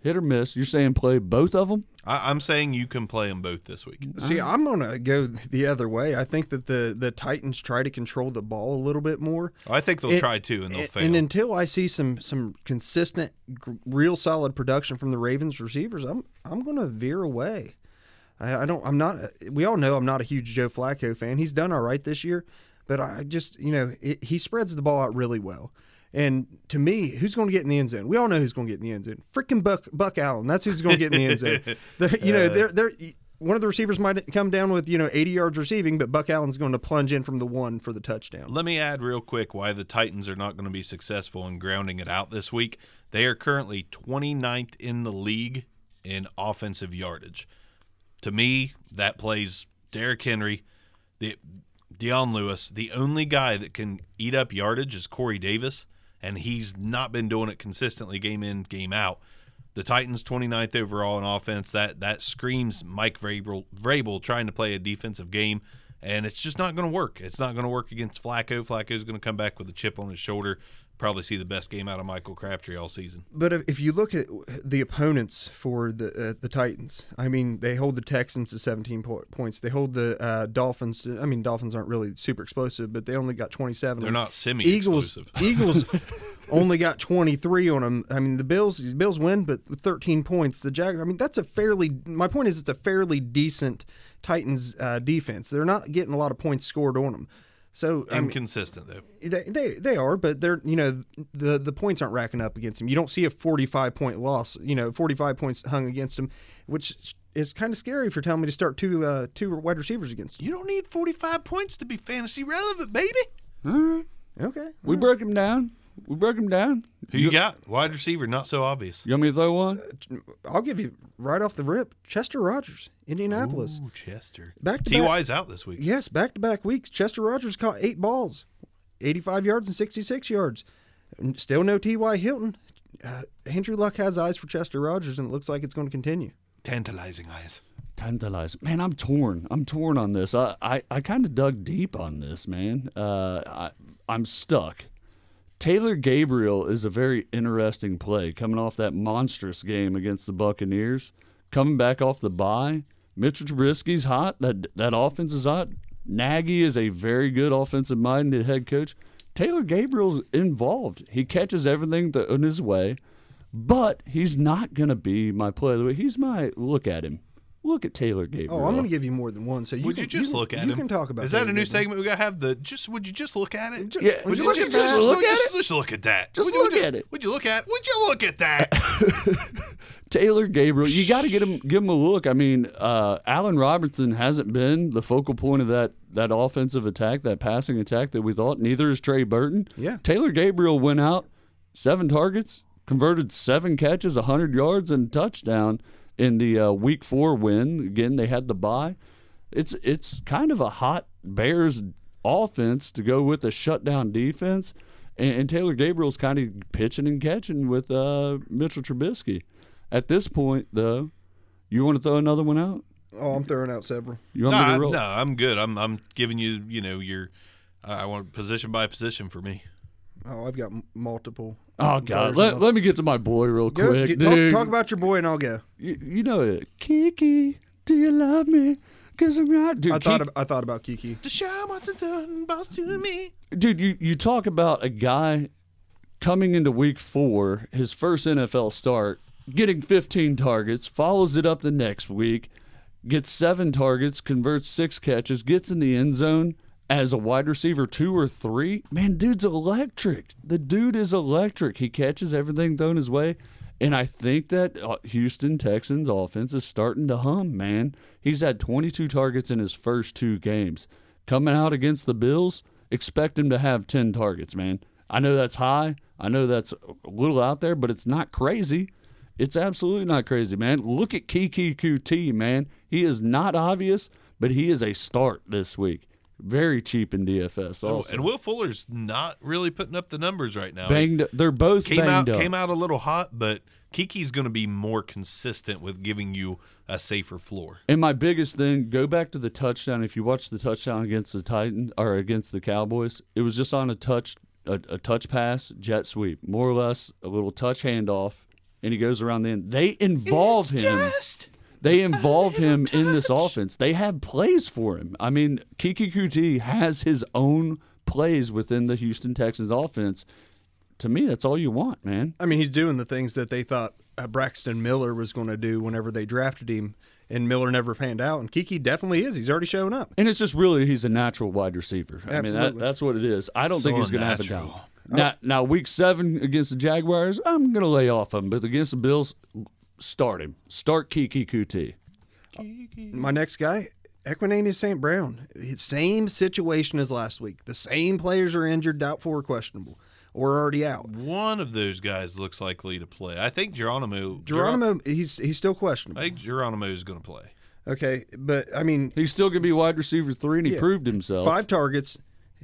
hit or miss. You're saying play both of them? I, I'm saying you can play them both this week. See, I'm gonna go the other way. I think that the the Titans try to control the ball a little bit more. Oh, I think they'll And- try to, and they'll and, fail. and until I see some some consistent, gr- real solid production from the Ravens receivers, I'm I'm going to veer away. I, I don't. I'm not. We all know I'm not a huge Joe Flacco fan. He's done all right this year, but I just you know it, he spreads the ball out really well. And to me, who's going to get in the end zone? We all know who's going to get in the end zone. Freaking Buck Buck Allen. That's who's going to get in the end zone. They're- you know, uh. they're they're one of the receivers might come down with you know 80 yards receiving, but Buck Allen's going to plunge in from the one for the touchdown. Let me add real quick why the Titans are not going to be successful in grounding it out this week. They are currently 29th in the league in offensive yardage. To me, that plays Derrick Henry, the Dion Lewis. The only guy that can eat up yardage is Corey Davis, and he's not been doing it consistently game in, game out. The Titans 29th overall in offense. That that screams Mike Vrabel, Vrabel trying to play a defensive game, and it's just not going to work. It's not going to work against Flacco. Flacco's going to come back with a chip on his shoulder. Probably see the best game out of Michael Crabtree all season. But if, you look at the opponents for the uh, the Titans, I mean, they hold the Texans to 17 po- points. They hold the uh, Dolphins. To, I mean, Dolphins aren't really super explosive, but they only got 27. They're not semi Eagles. Eagles only got 23 on them. I mean, the Bills. The Bills win, but 13 points. The Jag. I mean, that's a fairly. My point is, it's a fairly decent Titans uh, defense. They're not getting a lot of points scored on them. So I mean, Inconsistent though. they, they they are, but they're you know the the points aren't racking up against them. You don't see a 45 point loss, you know, 45 points hung against them, which is kind of scary if you're telling me to start two uh, two wide receivers against You don't need 45 points to be fantasy relevant, baby. All right. them. Okay, We broke him down. We broke him down. Who you got? Wide receiver, not so obvious. You want me to throw one? I'll give you right off the rip. Chester Rogers, Indianapolis. Ooh, Chester. Back to back. Ty's out this week. Yes, back to back weeks. Chester Rogers caught eight balls, 85 yards and 66 yards. Still no T.Y. Hilton. Uh, Andrew Luck has eyes for Chester Rogers, and it looks like it's going to continue. Tantalizing eyes. Tantalizing. Man, I'm torn. I'm torn on this. I, I, I kind of dug deep on this, man. Uh, I, I'm stuck. Taylor Gabriel is a very interesting play coming off that monstrous game against the Buccaneers. Coming back off the bye. Mitchell Trubisky's hot. That that offense is hot. Nagy is a very good offensive minded head coach. Taylor Gabriel's involved. He catches everything in his way, but he's not going to be my play of the week. He's my look at him. Look at Taylor Gabriel. Oh, I'm going to give you more than one. So you would can, you just can- look at you him? can talk about. Is that a Taylor new Gabriel. segment we gotta have? The just would you just look at it? Just- Yeah, would you look look at at that. that? Look at just, it. just look at that. Just Would you look at it. Would you look at? Would you look at that? Taylor Gabriel, you got to get him, give him a look. I mean, uh, Allen Robinson hasn't been the focal point of that that offensive attack, that passing attack that we thought. Neither is Trey Burton. Yeah. Taylor Gabriel went out seven targets, converted seven catches, hundred yards, and touchdown in the uh, Week Four win. Again, they had the bye. It's it's kind of a hot Bears offense to go with a shutdown defense, and, and Taylor Gabriel's kind of pitching and catching with uh, Mitchell Trubisky. At this point, though, you want to throw another one out? Oh, I'm throwing out several. You want no, me I, to roll? no, I'm good. I'm I'm giving you you know your. I want position by position for me. Oh, I've got m- multiple. Oh God, let, let me get to my boy real Go, quick, get- talk, dude. talk about your boy, and I'll go. you, you know it, Keke. Do you love me? Cause I'm not, dude. I thought Keke- ab- I thought about Keke. Deshaun Watson, boss to me. dude, you, you talk about a guy coming into week four, his first NFL start, getting 15 targets, follows it up the next week, gets seven targets, converts six catches, gets in the end zone as a wide receiver two or three. Man, dude's electric. The dude is electric. He catches everything thrown his way. And I think that uh, Houston Texans offense is starting to hum, man. He's had 22 targets in his first two games. Coming out against the Bills, expect him to have 10 targets, man. I know that's high. I know that's a little out there, but it's not crazy. It's absolutely not crazy, man. Look at Keke Coutee, man. He is not obvious, but he is a start this week. Very cheap in DFS. Also, And Will Fuller's not really putting up the numbers right now. banged. They're both came out banged up. came out a little hot, but Keke's going to be more consistent with giving you a safer floor. And my biggest thing, go back to the touchdown. If you watch the touchdown against the Titans or against the Cowboys, it was just on a touch, a, a touch pass, jet sweep, more or less a little touch handoff, and he goes around the end. They involve him. They involve him in this offense. They have plays for him. I mean, Keke Coutee has his own plays within the Houston Texans offense. To me, that's all you want, man. I mean, he's doing the things that they thought uh, Braxton Miller was going to do whenever they drafted him, and Miller never panned out. And Keke definitely is. He's already shown up. And it's just really he's a natural wide receiver. I mean, that, Absolutely. that's what it is. I don't think he's going to have a unnatural. down. Now, now, week seven against the Jaguars, I'm going to lay off him. But against the Bills, start him. Start Keke Coutee. My next guy, Equanimeous St. Brown. Same situation as last week. The same players are injured, doubtful, or questionable, or already out. One of those guys looks likely to play. I think Geronimo. Geronimo, he's he's still questionable. I think Geronimo is going to play. Okay, but I mean, He's still going to be wide receiver three, and he Yeah. proved himself. five targets,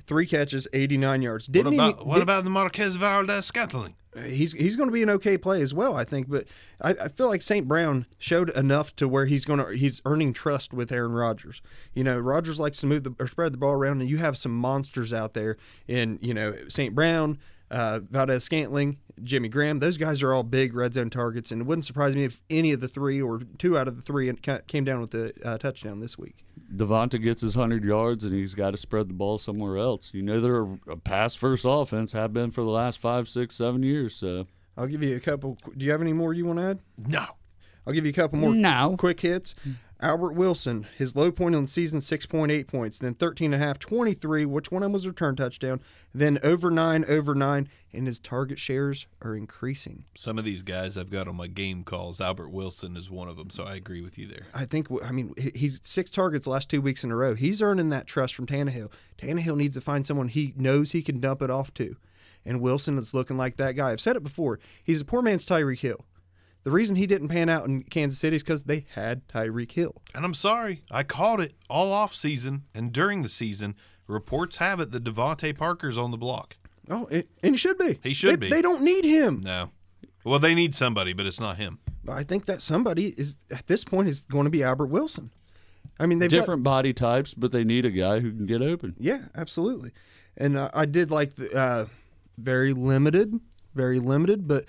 three catches, 89 yards. Didn't What about even, what did- about the Marquez Valdes-Scantling? he's he's going to be an okay play as well, I think. But I, I feel like St. Brown showed enough to where he's going to he's earning trust with Aaron Rodgers. You know, Rodgers likes to move the or spread the ball around, and you have some monsters out there in you know St. Brown, uh, Valdes-Scantling, Jimmy Graham. Those guys are all big red zone targets, and it wouldn't surprise me if any of the three or two out of the three came down with the uh, touchdown this week. Davante gets his 100 yards, and he's got to spread the ball somewhere else. You know, they're a, a pass first offense, have been for the last five, six, seven years. So I'll give you a couple. Do you have any more you want to add? No. I'll give you a couple more No. quick hits. Albert Wilson, his low point on the season, 6.8 points. Then 13 and a half, 23, which one of them was a return touchdown. Then over 9, over 9, and his target shares are increasing. Some of these guys I've got on my game calls. Albert Wilson is one of them, so I agree with you there. I think, I mean, he's six targets the last two weeks in a row. He's earning that trust from Tannehill. Tannehill needs to find someone he knows he can dump it off to. And Wilson is looking like that guy. I've said it before. He's a poor man's Tyreek Hill. The reason he didn't pan out in Kansas City is because they had Tyreek Hill. And I'm sorry, I called it all off season and during the season. Reports have it that DeVante Parker's on the block. Oh, and and he should be. He should They- be. They don't need him. No. Well, they need somebody, but it's not him. I think that somebody is at this point is going to be Albert Wilson. I mean, they've got- different body types, but they need a guy who can get open. yeah, absolutely. And uh, I did like the uh, very limited, very limited. But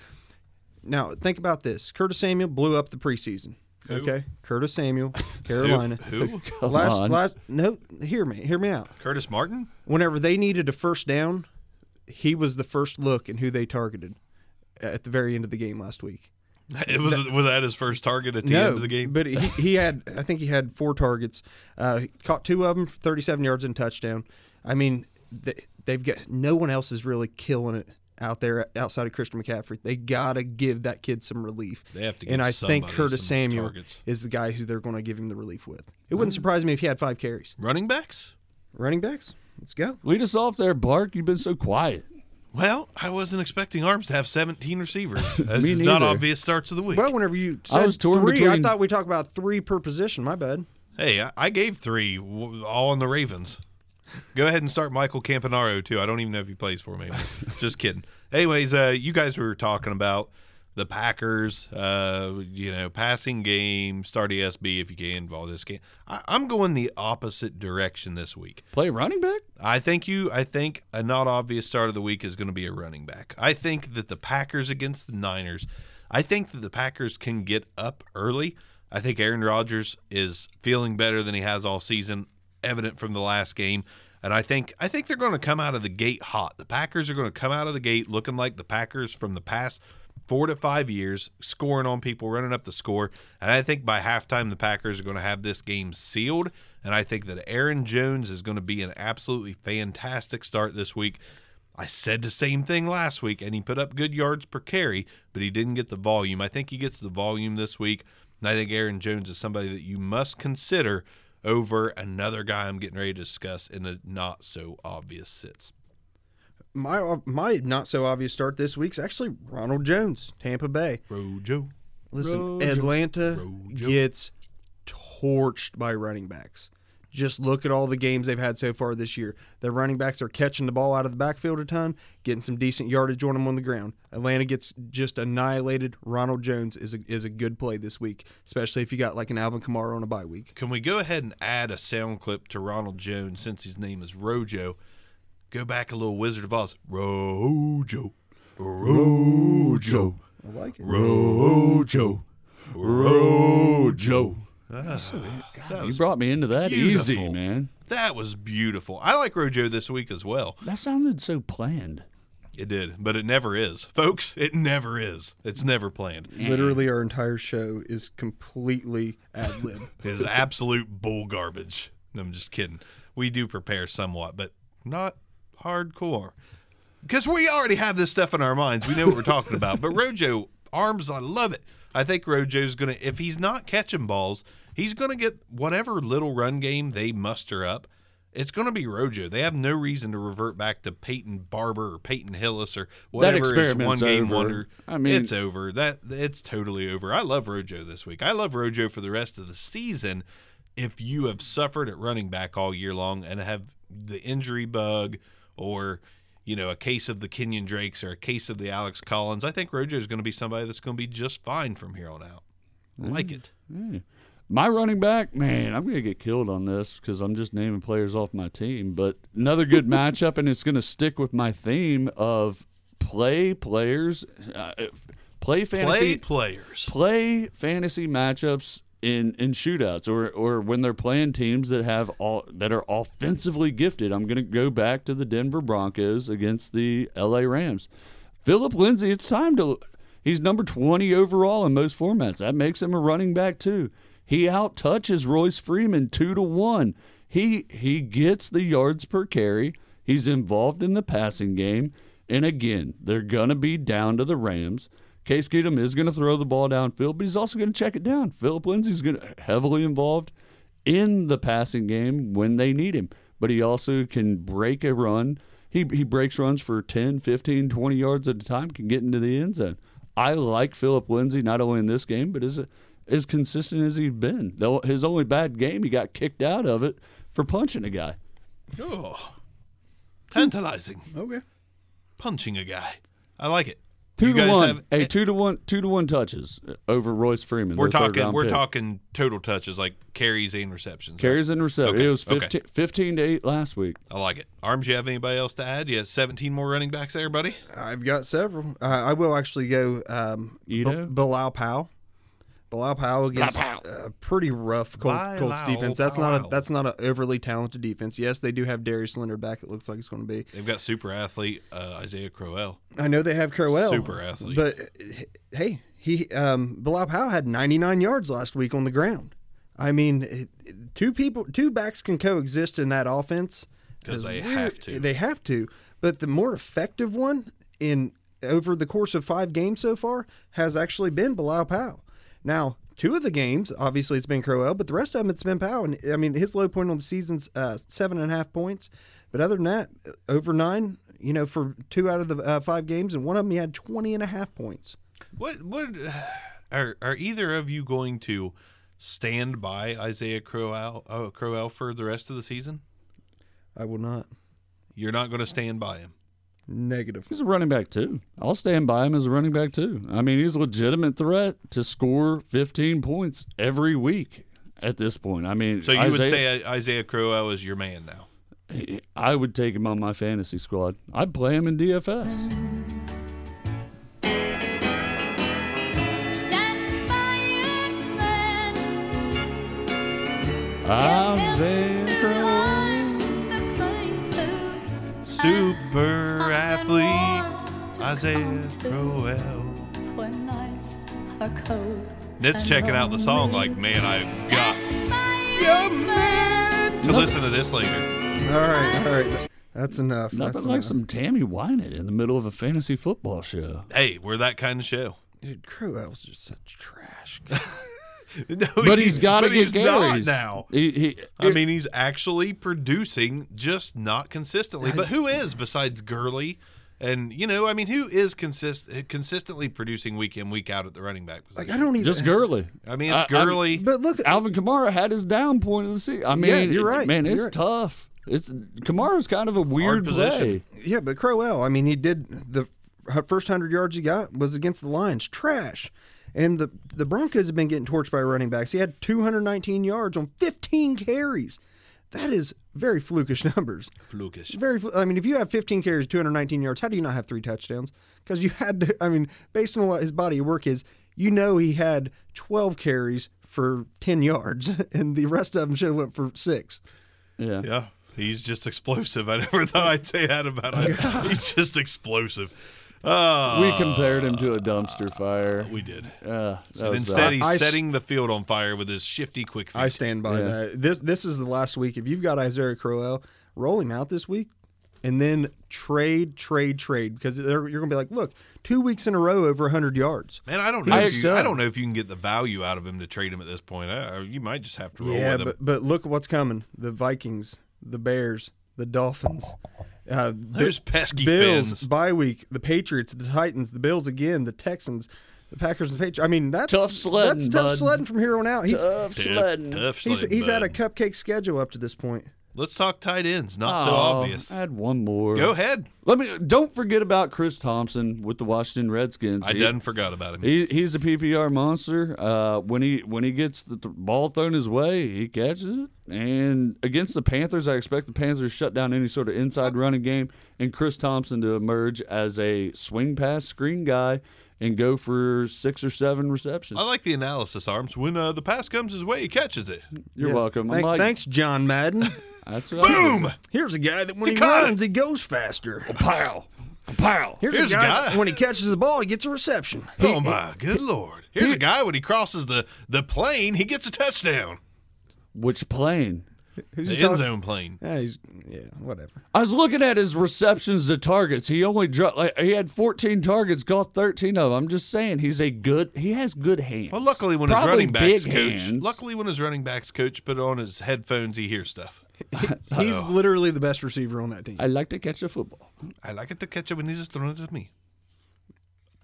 now think about this: Curtis Samuel blew up the preseason. Okay, Curtis Samuel, Carolina. Who? Who? Come last, on. last, no, hear me, hear me out. Curtis Martin? Whenever they needed a first down, he was the first look in who they targeted at the very end of the game last week. It was was that his first target at the no, end of the game? but he, he had I think he had four targets. Uh, caught two of them for 37 yards and touchdown. I mean, they, they've got no one else is really killing it out there outside of Christian McCaffrey. They gotta give that kid some relief. They have to and give I think Curtis Samuel targets. is the guy who they're going to give him the relief with. It wouldn't surprise me if he had five carries. Running backs? Running backs, let's go. Lead us off there, Bark. You've been so quiet. Well, I wasn't expecting Arms to have 17 receivers. That's Me just not neither. obvious starts of the week. Well, whenever you I said was torn three, I thought we talked about three per position. My bad. hey, I, I gave three, w- all on the Ravens. Go ahead and start Michael Campanaro too. I don't even know if he plays for me. Just kidding. Anyways, uh, you guys were talking about the Packers, uh, you know, passing game, start ESB if you can involve this game. I, I'm going the opposite direction this week. Play running back? I think you. I think a not obvious start of the week is going to be a running back. I think that the Packers against the Niners. I think that the Packers can get up early. I think Aaron Rodgers is feeling better than he has all season, evident from the last game. And I think I think they're going to come out of the gate hot. The Packers are going to come out of the gate looking like the Packers from the past four to five years, scoring on people, running up the score. And I think by halftime, the Packers are going to have this game sealed. And I think that Aaron Jones is going to be an absolutely fantastic start this week. I said the same thing last week, and he put up good yards per carry, but he didn't get the volume. I think he gets the volume this week. And I think Aaron Jones is somebody that you must consider over another guy I'm getting ready to discuss in a not so obvious sits. My uh, my not so obvious start this week's actually Ronald Jones, Tampa Bay. Rojo. Listen, Rojo. Atlanta Rojo. gets torched by running backs. Just look at all the games they've had so far this year. Their running backs are catching the ball out of the backfield a ton, getting some decent yardage on them on the ground. Atlanta gets just annihilated. Ronald Jones is a, is a good play this week, especially if you got like an Alvin Kamara on a bye week. Can we go ahead and add a sound clip to Ronald Jones since his name is Rojo? Go back a little Wizard of Oz. Rojo. Rojo. I like it. Rojo. Rojo. Ah, that You brought me into that easy, man. that was beautiful. I like Rojo this week as well. That sounded so planned. It did, but it never is. Folks, it never is. It's never planned. Literally, our entire show is completely ad lib. It is absolute bull garbage. I'm just kidding. We do prepare somewhat, but not hardcore. Because we already have this stuff in our minds. We know what we're talking about. But Rojo, arms, I love it. I think Rojo's going to, if he's not catching balls, he's going to get whatever little run game they muster up. It's going to be Rojo. They have no reason to revert back to Peyton Barber or Peyton Hillis or whatever is one game over. wonder. I mean- it's over. That it's totally over. I love Rojo this week. I love Rojo for the rest of the season. If you have suffered at running back all year long and have the injury bug or you know a case of the Kenyan Drakes or a case of the Alex Collins, I think Rojo is going to be somebody that's going to be just fine from here on out. I like it. My running back, man, I'm going to get killed on this because I'm just naming players off my team. But another good matchup, and it's going to stick with my theme of play players, uh, play fantasy, Play players. play fantasy matchups in in shootouts or or when they're playing teams that have all that are offensively gifted. I'm going to go back to the Denver Broncos against the LA Rams. Phillip Lindsay, it's time to he's number 20 overall in most formats. That makes him a running back too. He out touches Royce Freeman 2 to 1. He he gets the yards per carry. He's involved in the passing game. And again, they're going to be down to the Rams. Case Keenum is going to throw the ball downfield, but he's also going to check it down. Phillip Lindsay's going to heavily involved in the passing game when they need him, but he also can break a run. He he breaks runs for 10, 15, 20 yards at a time, can get into the end zone. I like Philip Lindsay not only in this game, but as as consistent as he's been. Though his only bad game, he got kicked out of it for punching a guy. Oh, tantalizing. Okay. Punching a guy. I like it. Two You to one, have- hey, two to one, two to one touches over Royce Freeman. We're talking. We're pick. talking total touches, like carries and receptions. right? carries and receptions. Okay, It was okay. 15, 15 to eight last week. I like it. Arms, you have anybody else to add? You have 17 more running backs there, buddy? I've got several. Uh, I will actually go um, know, B- Bilal Powell. Bilal Powell against Bilal a pretty rough Col- Colts Bilal defense. That's not a Powell. that's not an overly talented defense. Yes, they do have Darius Leonard back. It looks like it's going to be. They've got super athlete uh, Isaiah Crowell. I know they have Crowell, Super athlete. but uh, hey, he um, Bilal Powell had 99 yards last week on the ground. I mean, it- it- two people, two backs can coexist in that offense 'Cause As they weird- have to. They have to. But the more effective one in over the course of five games so far has actually been Bilal Powell. Now, two of the games, obviously, it's been Crowell, but the rest of them, it's been Powell. And I mean, his low point on the season's uh, seven and a half points. But other than that, over nine, you know, for two out of the uh, five games, and one of them he had 20 and a half points. What what are are either of you going to stand by Isaiah Crowell uh, Crowell for the rest of the season? I will not. You're not going to stand by him. Negative. He's a running back too. I'll stand by him as a running back too. I mean, he's a legitimate threat to score 15 points every week at this point. I mean, So you would say Isaiah Crowell is your man now. I would take him on my fantasy squad. I'd play him in DFS. Stand by it, man. Isaiah Super athlete Isaiah come to Crowell. when nights are cold. Ned's and checking out the song like, man, I've got to listen to this later. All right, all right. That's enough. Nothing That's like enough. some Tammy Wynette in the middle of a fantasy football show. Hey, we're that kind of show. Dude, Crowell's just such trash. No, But he's got to get he's carries now. He, he, I mean, he's actually producing, just not consistently. But who is besides Gurley? And you know, I mean, who is consist consistently producing week in week out at the running back position? like I don't even. just Gurley. I mean, I- it's I'm- Gurley. But look, Alvin Kamara had his down point of the season. I mean, Yeah, you're right. Man, it's You're right. tough. It's Kamara's kind of a weird position. play. Yeah, but Crowell, I mean, he did the first hundred yards he got was against the Lions, trash. And the the Broncos have been getting torched by running backs. He had 219 yards on 15 carries. That is very flukish numbers. Flukish. Very. fl- I mean, if you have 15 carries, 219 yards, how do you not have three touchdowns? Because you had to. I mean, based on what his body of work is, you know he had 12 carries for 10 yards, and the rest of them should have went for six. Yeah. Yeah, he's just explosive. I never thought I'd say that about him. he's just explosive. Uh, We compared him to a dumpster fire. we did. Uh, that And instead, bad. he's I s- setting the field on fire with his shifty quick feet. I stand by Yeah. that. This this is the last week. If you've got Isaiah Crowell, roll him out this week, and then trade, trade, trade because you're gonna be like, look, two weeks in a row over 100 yards. Man, I don't know. He's If you, I don't know if you can get the value out of him to trade him at this point. Uh, you might just have to roll yeah, with him. but but look what's coming: the Vikings, the Bears, the Dolphins, uh, Those pesky Bills Finns. bye week, the Patriots, the Titans, the Bills again, the Texans. The Packers and Patriots. I mean, that's Tough sledding, That's tough bud. sledding from here on out. He's Tough Tough- sledding. tough he's, sledding, he's had a cupcake schedule up to this point. Let's talk tight ends. Not so Oh, obvious. I had one more. Go ahead. Let me. Don't forget about Chris Thompson with the Washington Redskins. I He- done forgot about him. He, he's a PPR monster. Uh, when he when he gets the th- ball thrown his way, he catches it. And against the Panthers, I expect the Panthers to shut down any sort of inside running game, and Chris Thompson to emerge as a swing pass screen guy and go for six or seven receptions. I like the analysis, Arms. When uh, the pass comes his way, he catches it. You're Yes. welcome. I'm Thank- like, thanks, John Madden. That's what Boom! Here's a guy that when he, He runs, he goes faster. Pow! Pow! Here's, Here's a a guy, guy. that when he catches the ball, he gets a reception. Oh my good lord! Here's a guy when he crosses the the plane, he gets a touchdown. Which plane? Who's The he end talking? zone plane. Yeah, he's yeah, whatever. I was looking at his receptions to targets. He only dropped like he had 14 targets, caught 13 of them. I'm just saying he's a good. He has good hands. Well, luckily when his Probably running backs big coach, hands. luckily when his running backs coach put on his headphones, he hears stuff. He's literally the best receiver on that team. I like to catch a football. I like it to catch it when he's just throwing it to me.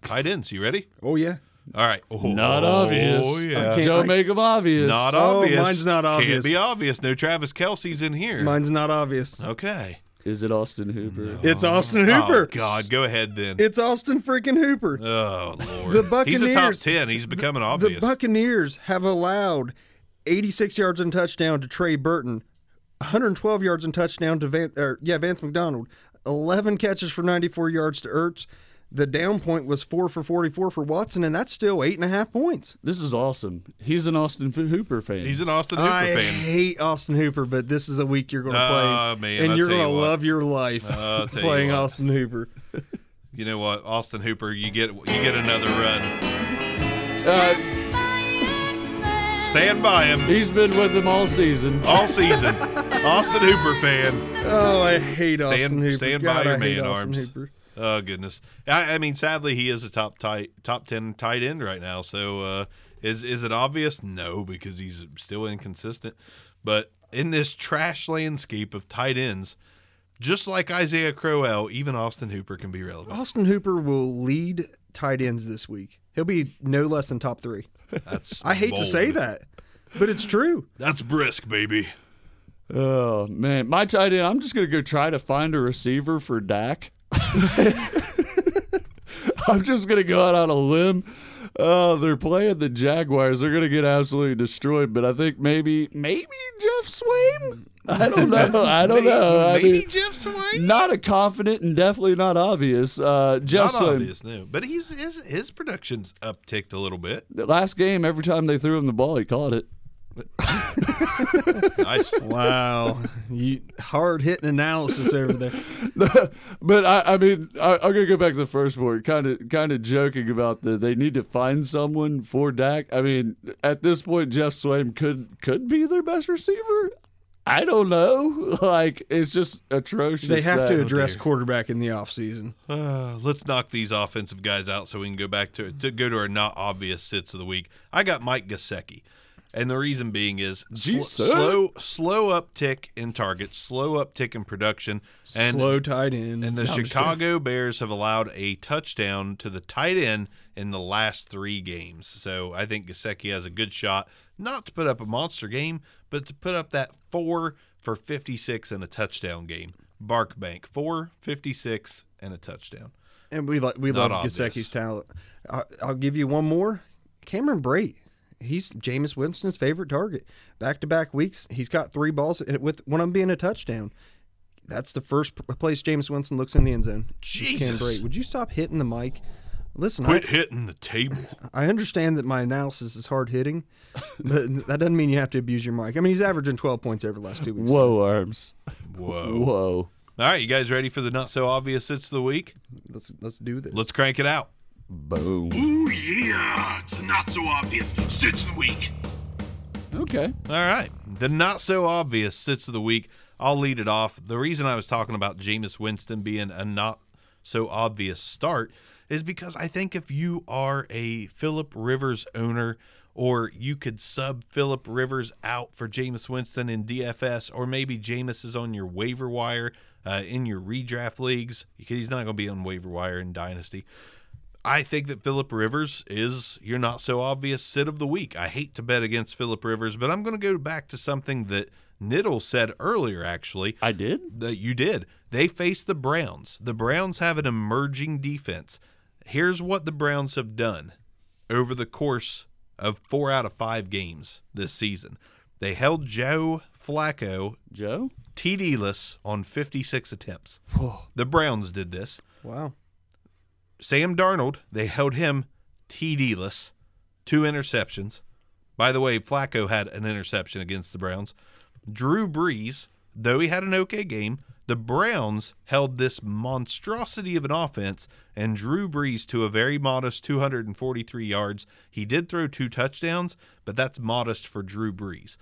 Tight ends, you ready? Oh yeah. All right. Oh, Not oh, obvious. Oh yeah. can't- Don't I- make them obvious. Not Oh, obvious. mine's not Can't obvious. be obvious. No Travis Kelce's in here. Mine's not obvious. Okay. Is it Austin Hooper? It's Austin oh, Hooper. Oh God, go ahead then. It's Austin freaking Hooper. oh Lord. The He's a top Buccaneers- ten. He's becoming obvious. The. Buccaneers have allowed 86 yards and touchdown to Trey Burton, 112 yards and touchdown to Van, or, yeah Vance McDonald, 11 catches for 94 yards to Ertz. The down point was four for 44 for Watson, and that's still eight and a half points. This is awesome. He's an Austin Hooper fan. He's an Austin Hooper I fan. I hate Austin Hooper, but this is a week you're going to Ah, play, man, and I'll you're going to you love your life I'll tell you playing. Austin Hooper. You know what, Austin Hooper, you get you get another run. Uh, Stand by him he's been with them all season. all season. Austin Hooper fan. Oh, I hate Austin Stand- Hooper. stand by God, your I hate man Austin arms. Hooper. Oh goodness. I, I mean, sadly, he is a top tight top ten tight end right now. So uh, is is it obvious? No, because he's still inconsistent. But in this trash landscape of tight ends, just like Isaiah Crowell, even Austin Hooper can be relevant. Austin Hooper will lead tight ends this week. He'll be no less than top three. That's I hate to say that, but it's true. That's brisk, baby. Oh man, my tight end. I'm just gonna go try to find a receiver for Dak. I'm just gonna go out on a limb. Oh, they're playing the Jaguars. They're gonna get absolutely destroyed. But I think maybe, maybe Jeff Swaim. I don't know. I don't know. I Maybe mean, Jeff Swaim. not a confident and definitely not obvious. Uh, Jeff Not Swaim. obvious, no. But he's his his production's upticked a little bit. The last game, every time they threw him the ball, he caught it. Nice. Wow, you hard hitting analysis over there. but I, I mean, I, I'm gonna go back to the first word. Kind of, kind of joking about the they need to find someone for Dak. I mean, at this point, Jeff Swaim could could be their best receiver. I don't know. Like it's just atrocious. They have to address dear. quarterback in the offseason. Uh, let's knock these offensive guys out so we can go back to to go to our not obvious sits of the week. I got Mike Gesicki, and the reason being is sl- slow slow uptick in targets, slow uptick in production, and Slow tight end. and the No, Chicago Bears have allowed a touchdown to the tight end in the last three games. So I think Gesicki has a good shot, not to put up a monster game, but to put up that four for 56 and a touchdown game. Barkbank, four, 56, and a touchdown. And we like we Not love. Gesicki's talent. I, I'll give you one more. Cameron Brate. He's Jameis Winston's favorite target. Back to back weeks, he's got three balls with one of them being a touchdown. That's the first place Jameis Winston looks in the end zone. It's Cam Jesus. Brate. Would you stop hitting the mic? Listen, Quit I, hitting the table. I understand that my analysis is hard hitting, but that doesn't mean you have to abuse your mic. I mean, he's averaging 12 points over the last two weeks. Whoa, arms. Whoa. Whoa. All right, you guys ready for the not so obvious sits of the week? Let's let's do this. Let's crank it out. Boom. Ooh yeah, it's the not so obvious sits of the week. Okay. All right. The not so obvious sits of the week. I'll lead it off. The reason I was talking about Jameis Winston being a not so obvious start is because I think if you are a Philip Rivers owner or you could sub Philip Rivers out for Jameis Winston in DFS, or maybe Jameis is on your waiver wire uh, in your redraft leagues, because he's not going to be on waiver wire in Dynasty. I think that Philip Rivers is your not so obvious sit of the week. I hate to bet against Philip Rivers, but I'm going to go back to something that Niddle said earlier, actually, I did. that you did. They face the Browns. The Browns have an emerging defense. Here's what the Browns have done over the course of four out of five games this season. They held Joe Flacco Joe. TD-less on 56 attempts. The Browns did this. wow. Sam Darnold, they held him TD-less, two interceptions. By the way, Flacco had an interception against the Browns. Drew Brees, though he had an okay game, the Browns held this monstrosity of an offense and Drew Brees to a very modest 243 yards. He did throw two touchdowns, but that's modest for Drew Brees.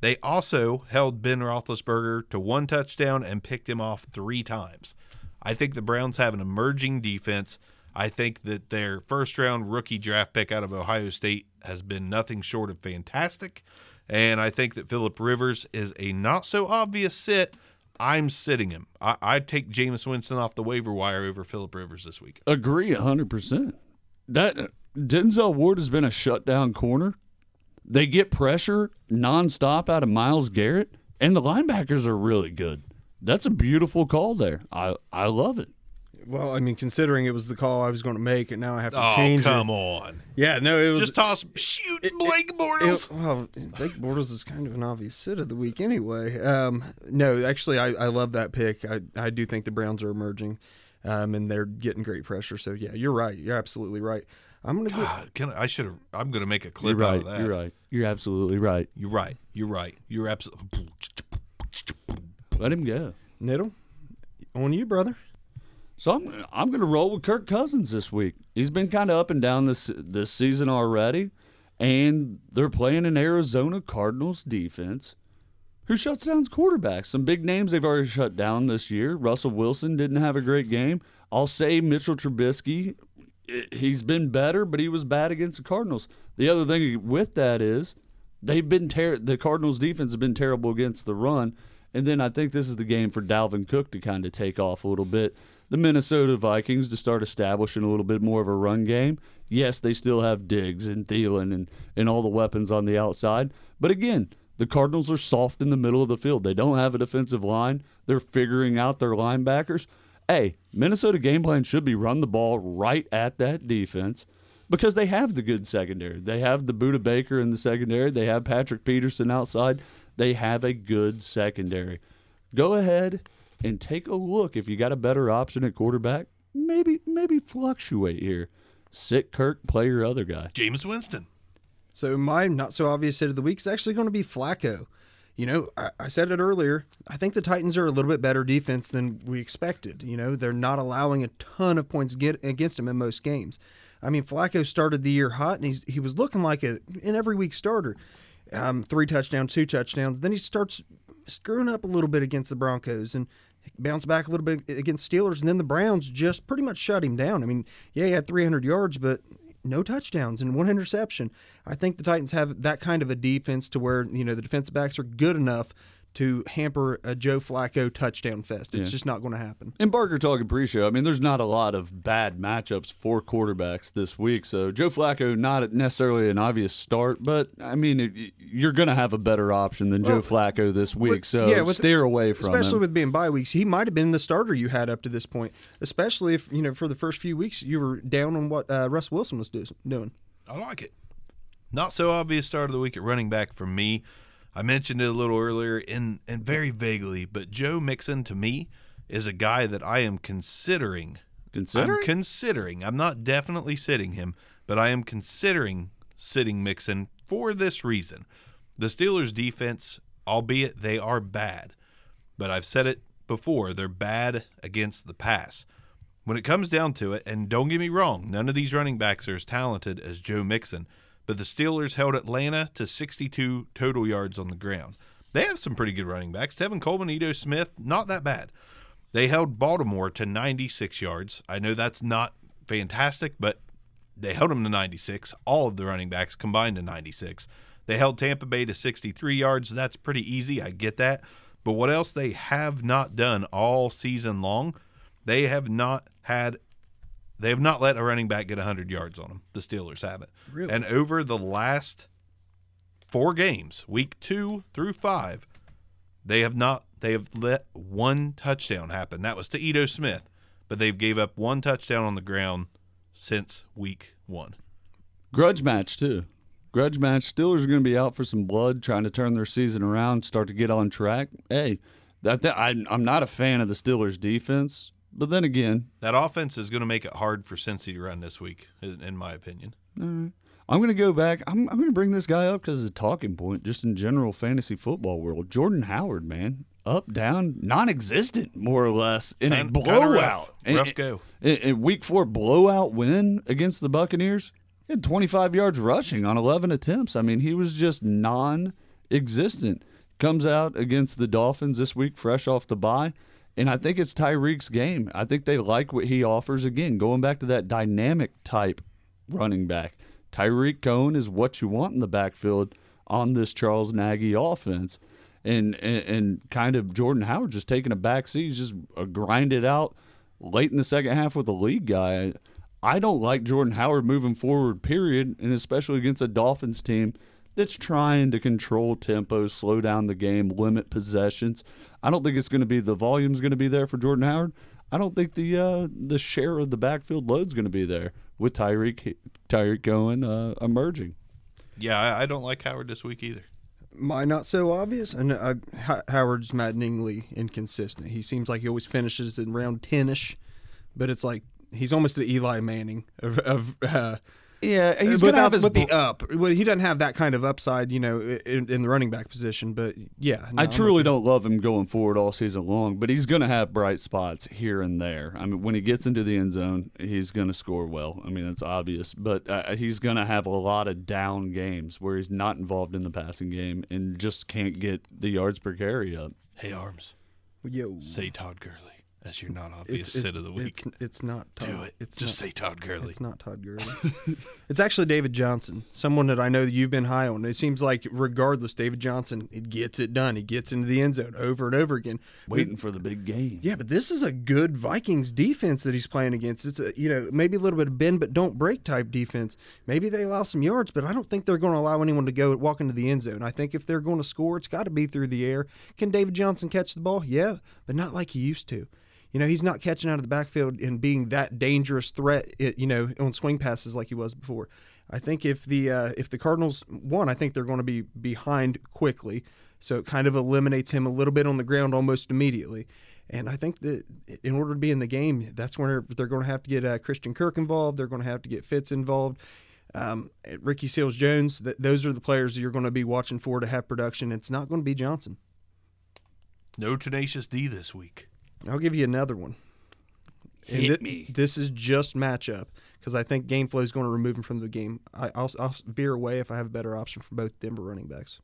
They also held Ben Roethlisberger to one touchdown and picked him off three times. I think the Browns have an emerging defense. I think that their first round rookie draft pick out of Ohio State has been nothing short of fantastic. And I think that Philip Rivers is a not so obvious sit. I'm sitting him. I, I'd take Jameis Winston off the waiver wire over Philip Rivers this week. Agree hundred percent. That Denzel Ward has been a shutdown corner. They get pressure nonstop out of Myles Garrett, and the linebackers are really good. That's a beautiful call there. I I love it. Well, I mean, considering it was the call I was going to make, and now I have to change. Oh, change come it. on. Yeah, no, it was Just toss, shoot Blake Bortles. It, well, Blake Bortles is kind of an obvious sit of the week anyway. Um, no, actually, I, I love that pick. I, I do think the Browns are emerging. um, and they're getting great pressure. So yeah, you're right. You're absolutely right. I'm gonna get. God, can I, I should have. I'm going to make a clip You're out right. of that. You're right. You're absolutely right. You're right. You're right. You're absolutely. Let him go. Niddle, on you, brother. So I'm I'm going to roll with Kirk Cousins this week. He's been kind of up and down this this season already, and they're playing an Arizona Cardinals defense who shuts down quarterbacks. Some big names they've already shut down this year. Russell Wilson didn't have a great game. I'll say Mitchell Trubisky. Eh, he's been better, but he was bad against the Cardinals. The other thing with that is they've been ter- the Cardinals defense has been terrible against the run. And then I think this is the game for Dalvin Cook to kind of take off a little bit. The Minnesota Vikings to start establishing a little bit more of a run game. Yes, they still have Diggs and Thielen and, and all the weapons on the outside. But again, the Cardinals are soft in the middle of the field. They don't have a defensive line. They're figuring out their linebackers. Hey, Minnesota game plan should be run the ball right at that defense because they have the good secondary. They have the Budda Baker in the secondary. They have Patrick Peterson outside. They have a good secondary. Go ahead and take a look. If you got a better option at quarterback, maybe maybe fluctuate here. Sit Kirk, play your other guy. James Winston. So my not so obvious hit of the week is actually going to be Flacco. You know, I, I said it earlier. I think the Titans are a little bit better defense than we expected. You know, they're not allowing a ton of points get against them in most games. I mean, Flacco started the year hot, and he's he was looking like a an every week starter. Um, three touchdowns, two touchdowns. Then he starts screwing up a little bit against the Broncos and bounce back a little bit against Steelers, and then the Browns just pretty much shut him down. I mean, yeah, he had 300 yards, but no touchdowns and one interception. I think the Titans have that kind of a defense to where you know the defensive backs are good enough to hamper a Joe Flacco touchdown fest. It's Yeah. just not going to happen. And Barker talking pre-show. I mean, there's not a lot of bad matchups for quarterbacks this week. So Joe Flacco, not necessarily an obvious start, but I mean, it, you're going to have a better option than Joe Flacco this week. With- So yeah, with- steer away from especially him. with being bye weeks. He might have been the starter you had up to this point, especially if you know for the first few weeks you were down on what uh, Russ Wilson was do- doing. I like it. Not so obvious start of the week at running back for me. I mentioned it a little earlier in and very vaguely, but Joe Mixon to me is a guy that I am considering. Considering? I'm considering. I'm not definitely sitting him, but I am considering sitting Mixon for this reason. The Steelers defense, albeit they are bad, but I've said it before, they're bad against the pass. When it comes down to it, and don't get me wrong, none of these running backs are as talented as Joe Mixon, but the Steelers held Atlanta to 62 total yards on the ground. They have some pretty good running backs. Tevin Coleman, Ito Smith, not that bad. They held Baltimore to 96 yards. I know that's not fantastic, but they held them to 96. All of the running backs combined to 96. They held Tampa Bay to 63 yards. That's pretty easy. I get that. But what else they have not done all season long? They have not had they have not let a running back get 100 yards on them. The Steelers haven't. Really? And over the last four games, week 2 through 5, they have not they have let one touchdown happen. That was to Ito Smith, but they've gave up one touchdown on the ground since week 1. Grudge match too. Grudge match. Steelers are going to be out for some blood, trying to turn their season around, start to get on track. Hey, that, that I, I'm not a fan of the Steelers defense, but then again, That offense is going to make it hard for Cincy to run this week, in my opinion. I'm going to go back. I'm, I'm going to bring this guy up because it's a talking point, just in general fantasy football world. Jordan Howard, man, up, down, non-existent, more or less, in a Kind- kinda blowout. rough. In- Rough go. In, in week four, blowout win against the Buccaneers. He had 25 yards rushing on 11 attempts. I mean, he was just non-existent. Comes out against the Dolphins this week, fresh off the bye. And I think it's Tarik's game. I think they like what he offers again, going back to that dynamic type running back. Tarik Cohen is what you want in the backfield on this Charles Nagy offense. And, and and kind of Jordan Howard just taking a back seat, just uh, grind it out late in the second half with the lead guy. I don't like Jordan Howard moving forward, period, and especially against a Dolphins team that's trying to control tempo, slow down the game, limit possessions. I don't think it's going to be the volume's going to be there for Jordan Howard. I don't think the uh, the share of the backfield load's going to be there with Tarik Tarik going uh, emerging. Yeah, I, I don't like Howard this week either. My not so obvious, and uh, Howard's maddeningly inconsistent. He seems like he always finishes in round ten ish, but it's like he's almost the Eli Manning of, of uh, Yeah, he's without- gonna have his with the up. Well, he doesn't have that kind of upside, you know, in, in the running back position. But yeah, no, I truly don't love him going forward all season long, but he's going to have bright spots here and there. I mean, when he gets into the end zone, he's going to score well. I mean, that's obvious, but uh, he's going to have a lot of down games where he's not involved in the passing game and just can't get the yards per carry up. Hey, Arms, Yo, say Todd Gurley as your not obvious it's, it- sit of the week. It's, it's not Todd. Do it. It's Just not, say Todd Gurley. It's not Todd Gurley. it's actually David Johnson, someone that I know that you've been high on. It seems like regardless, David Johnson, it gets it done. He gets into the end zone over and over again. Waiting for the big game. Yeah, but this is a good Vikings defense that he's playing against. It's a you know maybe a little bit of bend but don't break type defense. Maybe they allow some yards, but I don't think they're going to allow anyone to go walk into the end zone. I think if they're going to score, it's got to be through the air. Can David Johnson catch the ball? Yeah, but not like he used to. You know, he's not catching out of the backfield and being that dangerous threat. You know, on swing passes like he was before. I think if the uh, if the Cardinals won, I think they're going to be behind quickly. So it kind of eliminates him a little bit on the ground almost immediately. And I think that in order to be in the game, that's where they're going to have to get uh, Christian Kirk involved. They're going to have to get Fitz involved. Um, Ricky Seals Jones, th- those are the players you're going to be watching for to have production. It's not going to be Johnson. no tenacious D this week. I'll give you another one. Hit thi- me. This is just matchup because I think game flow is going to remove him from the game. I, I'll, I'll veer away if I have a better option for both Denver running backs.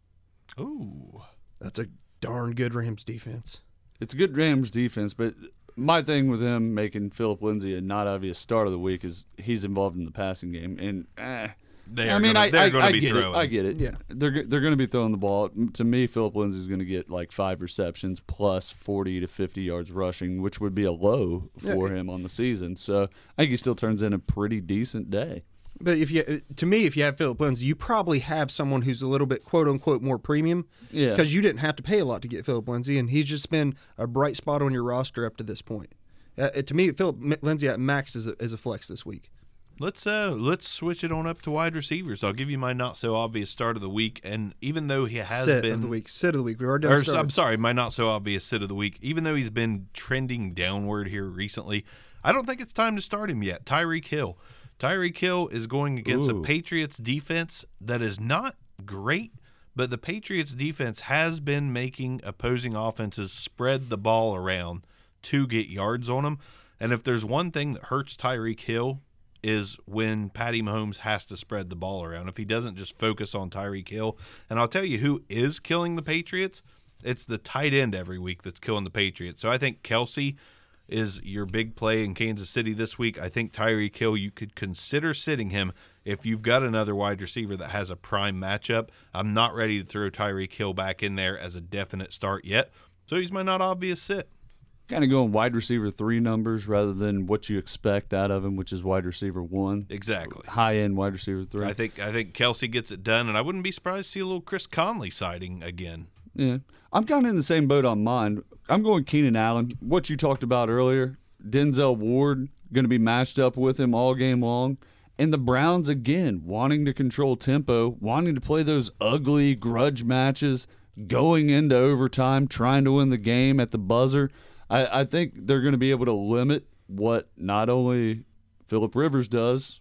Ooh. That's a darn good Rams defense. It's a good Rams defense, but my thing with him making Phillip Lindsay a not obvious start of the week is he's involved in the passing game, and eh, They I mean, gonna, I, they're I, going to I be get throwing. it. I get it. Yeah. they're they're going to be throwing the ball. To me, Phillip Lindsay is going to get like five receptions plus forty to fifty yards rushing, which would be a low for him on the season. So I think he still turns in a pretty decent day. But if you, to me, if you have Phillip Lindsay, you probably have someone who's a little bit quote unquote more premium. Yeah. Because you didn't have to pay a lot to get Phillip Lindsay, and he's just been a bright spot on your roster up to this point. Uh, to me, Phillip M- Lindsay at max is a, is a flex this week. Let's uh let's switch it on up to wide receivers. I'll give you my not so obvious start of the week, and even though he has Sit been of the week. Sit of the week. We've already done. I'm sorry, my not so obvious sit of the week. Even though he's been trending downward here recently, I don't think it's time to start him yet. Tyreek Hill. Tyreek Hill is going against Ooh. a Patriots defense that is not great, but the Patriots defense has been making opposing offenses spread the ball around to get yards on them. And if there's one thing that hurts Tyreek Hill is when Patty Mahomes has to spread the ball around. If he doesn't just focus on Tyreek Hill, and I'll tell you who is killing the Patriots, it's the tight end every week that's killing the Patriots. So I think Kelce is your big play in Kansas City this week. I think Tyreek Hill, you could consider sitting him if you've got another wide receiver that has a prime matchup. I'm not ready to throw Tyreek Hill back in there as a definite start yet. So he's my not obvious sit. Kind of going wide receiver three numbers rather than what you expect out of him, which is wide receiver one, Exactly. high end wide receiver three. I think I think Kelce gets it done, and I wouldn't be surprised to see a little Chris Conley sighting again. Yeah, I'm kind of in the same boat on mine. I'm going Keenan Allen. What you talked about earlier, Denzel Ward going to be matched up with him all game long, and the Browns again wanting to control tempo, wanting to play those ugly grudge matches, going into overtime, trying to win the game at the buzzer. I, I think they're going to be able to limit what not only Philip Rivers does,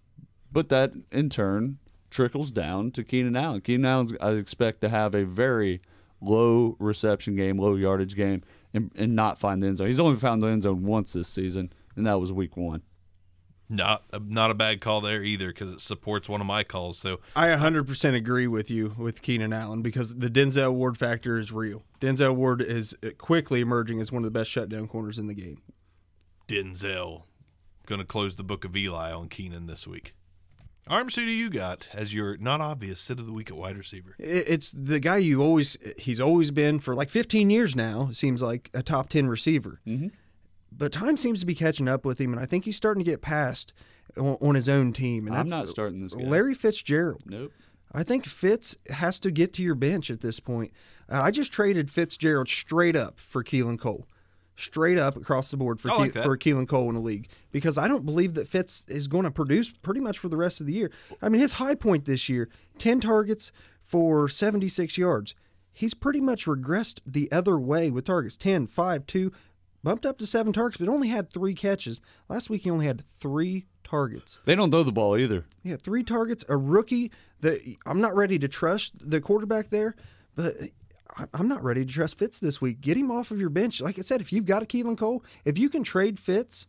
but that in turn trickles down to Keenan Allen. Keenan Allen, I expect to have a very low reception game, low yardage game, and, and not find the end zone. He's only found the end zone once this season, and that was week one. Not not a bad call there either because it supports one of my calls. So I 100% agree with you with Keenan Allen because the Denzel Ward factor is real. Denzel Ward is quickly emerging as one of the best shutdown corners in the game. Denzel going to close the book of Eli on Keenan this week. Arms, who do you got as your not obvious sit of the week at wide receiver? It's the guy you always, he's always been for like 15 years now, it seems like a top 10 receiver. Mm-hmm. But time seems to be catching up with him, and I think he's starting to get past on, on his own team. And I'm not starting this guy. Larry Fitzgerald. Nope. I think Fitz has to get to your bench at this point. Uh, I just traded Fitzgerald straight up for Keelan Cole, straight up across the board for like Ke- for Keelan Cole in the league because I don't believe that Fitz is going to produce pretty much for the rest of the year. I mean, his high point this year, ten targets for seventy six yards. He's pretty much regressed the other way with targets 10, 5, 2. Bumped up to seven targets, but only had three catches. Last week he only had three targets. They don't throw the ball either. Yeah, three targets. A rookie that I'm not ready to trust the quarterback there, but I- I'm not ready to trust Fitz this week. Get him off of your bench. Like I said, if you've got a Keelan Cole, if you can trade Fitz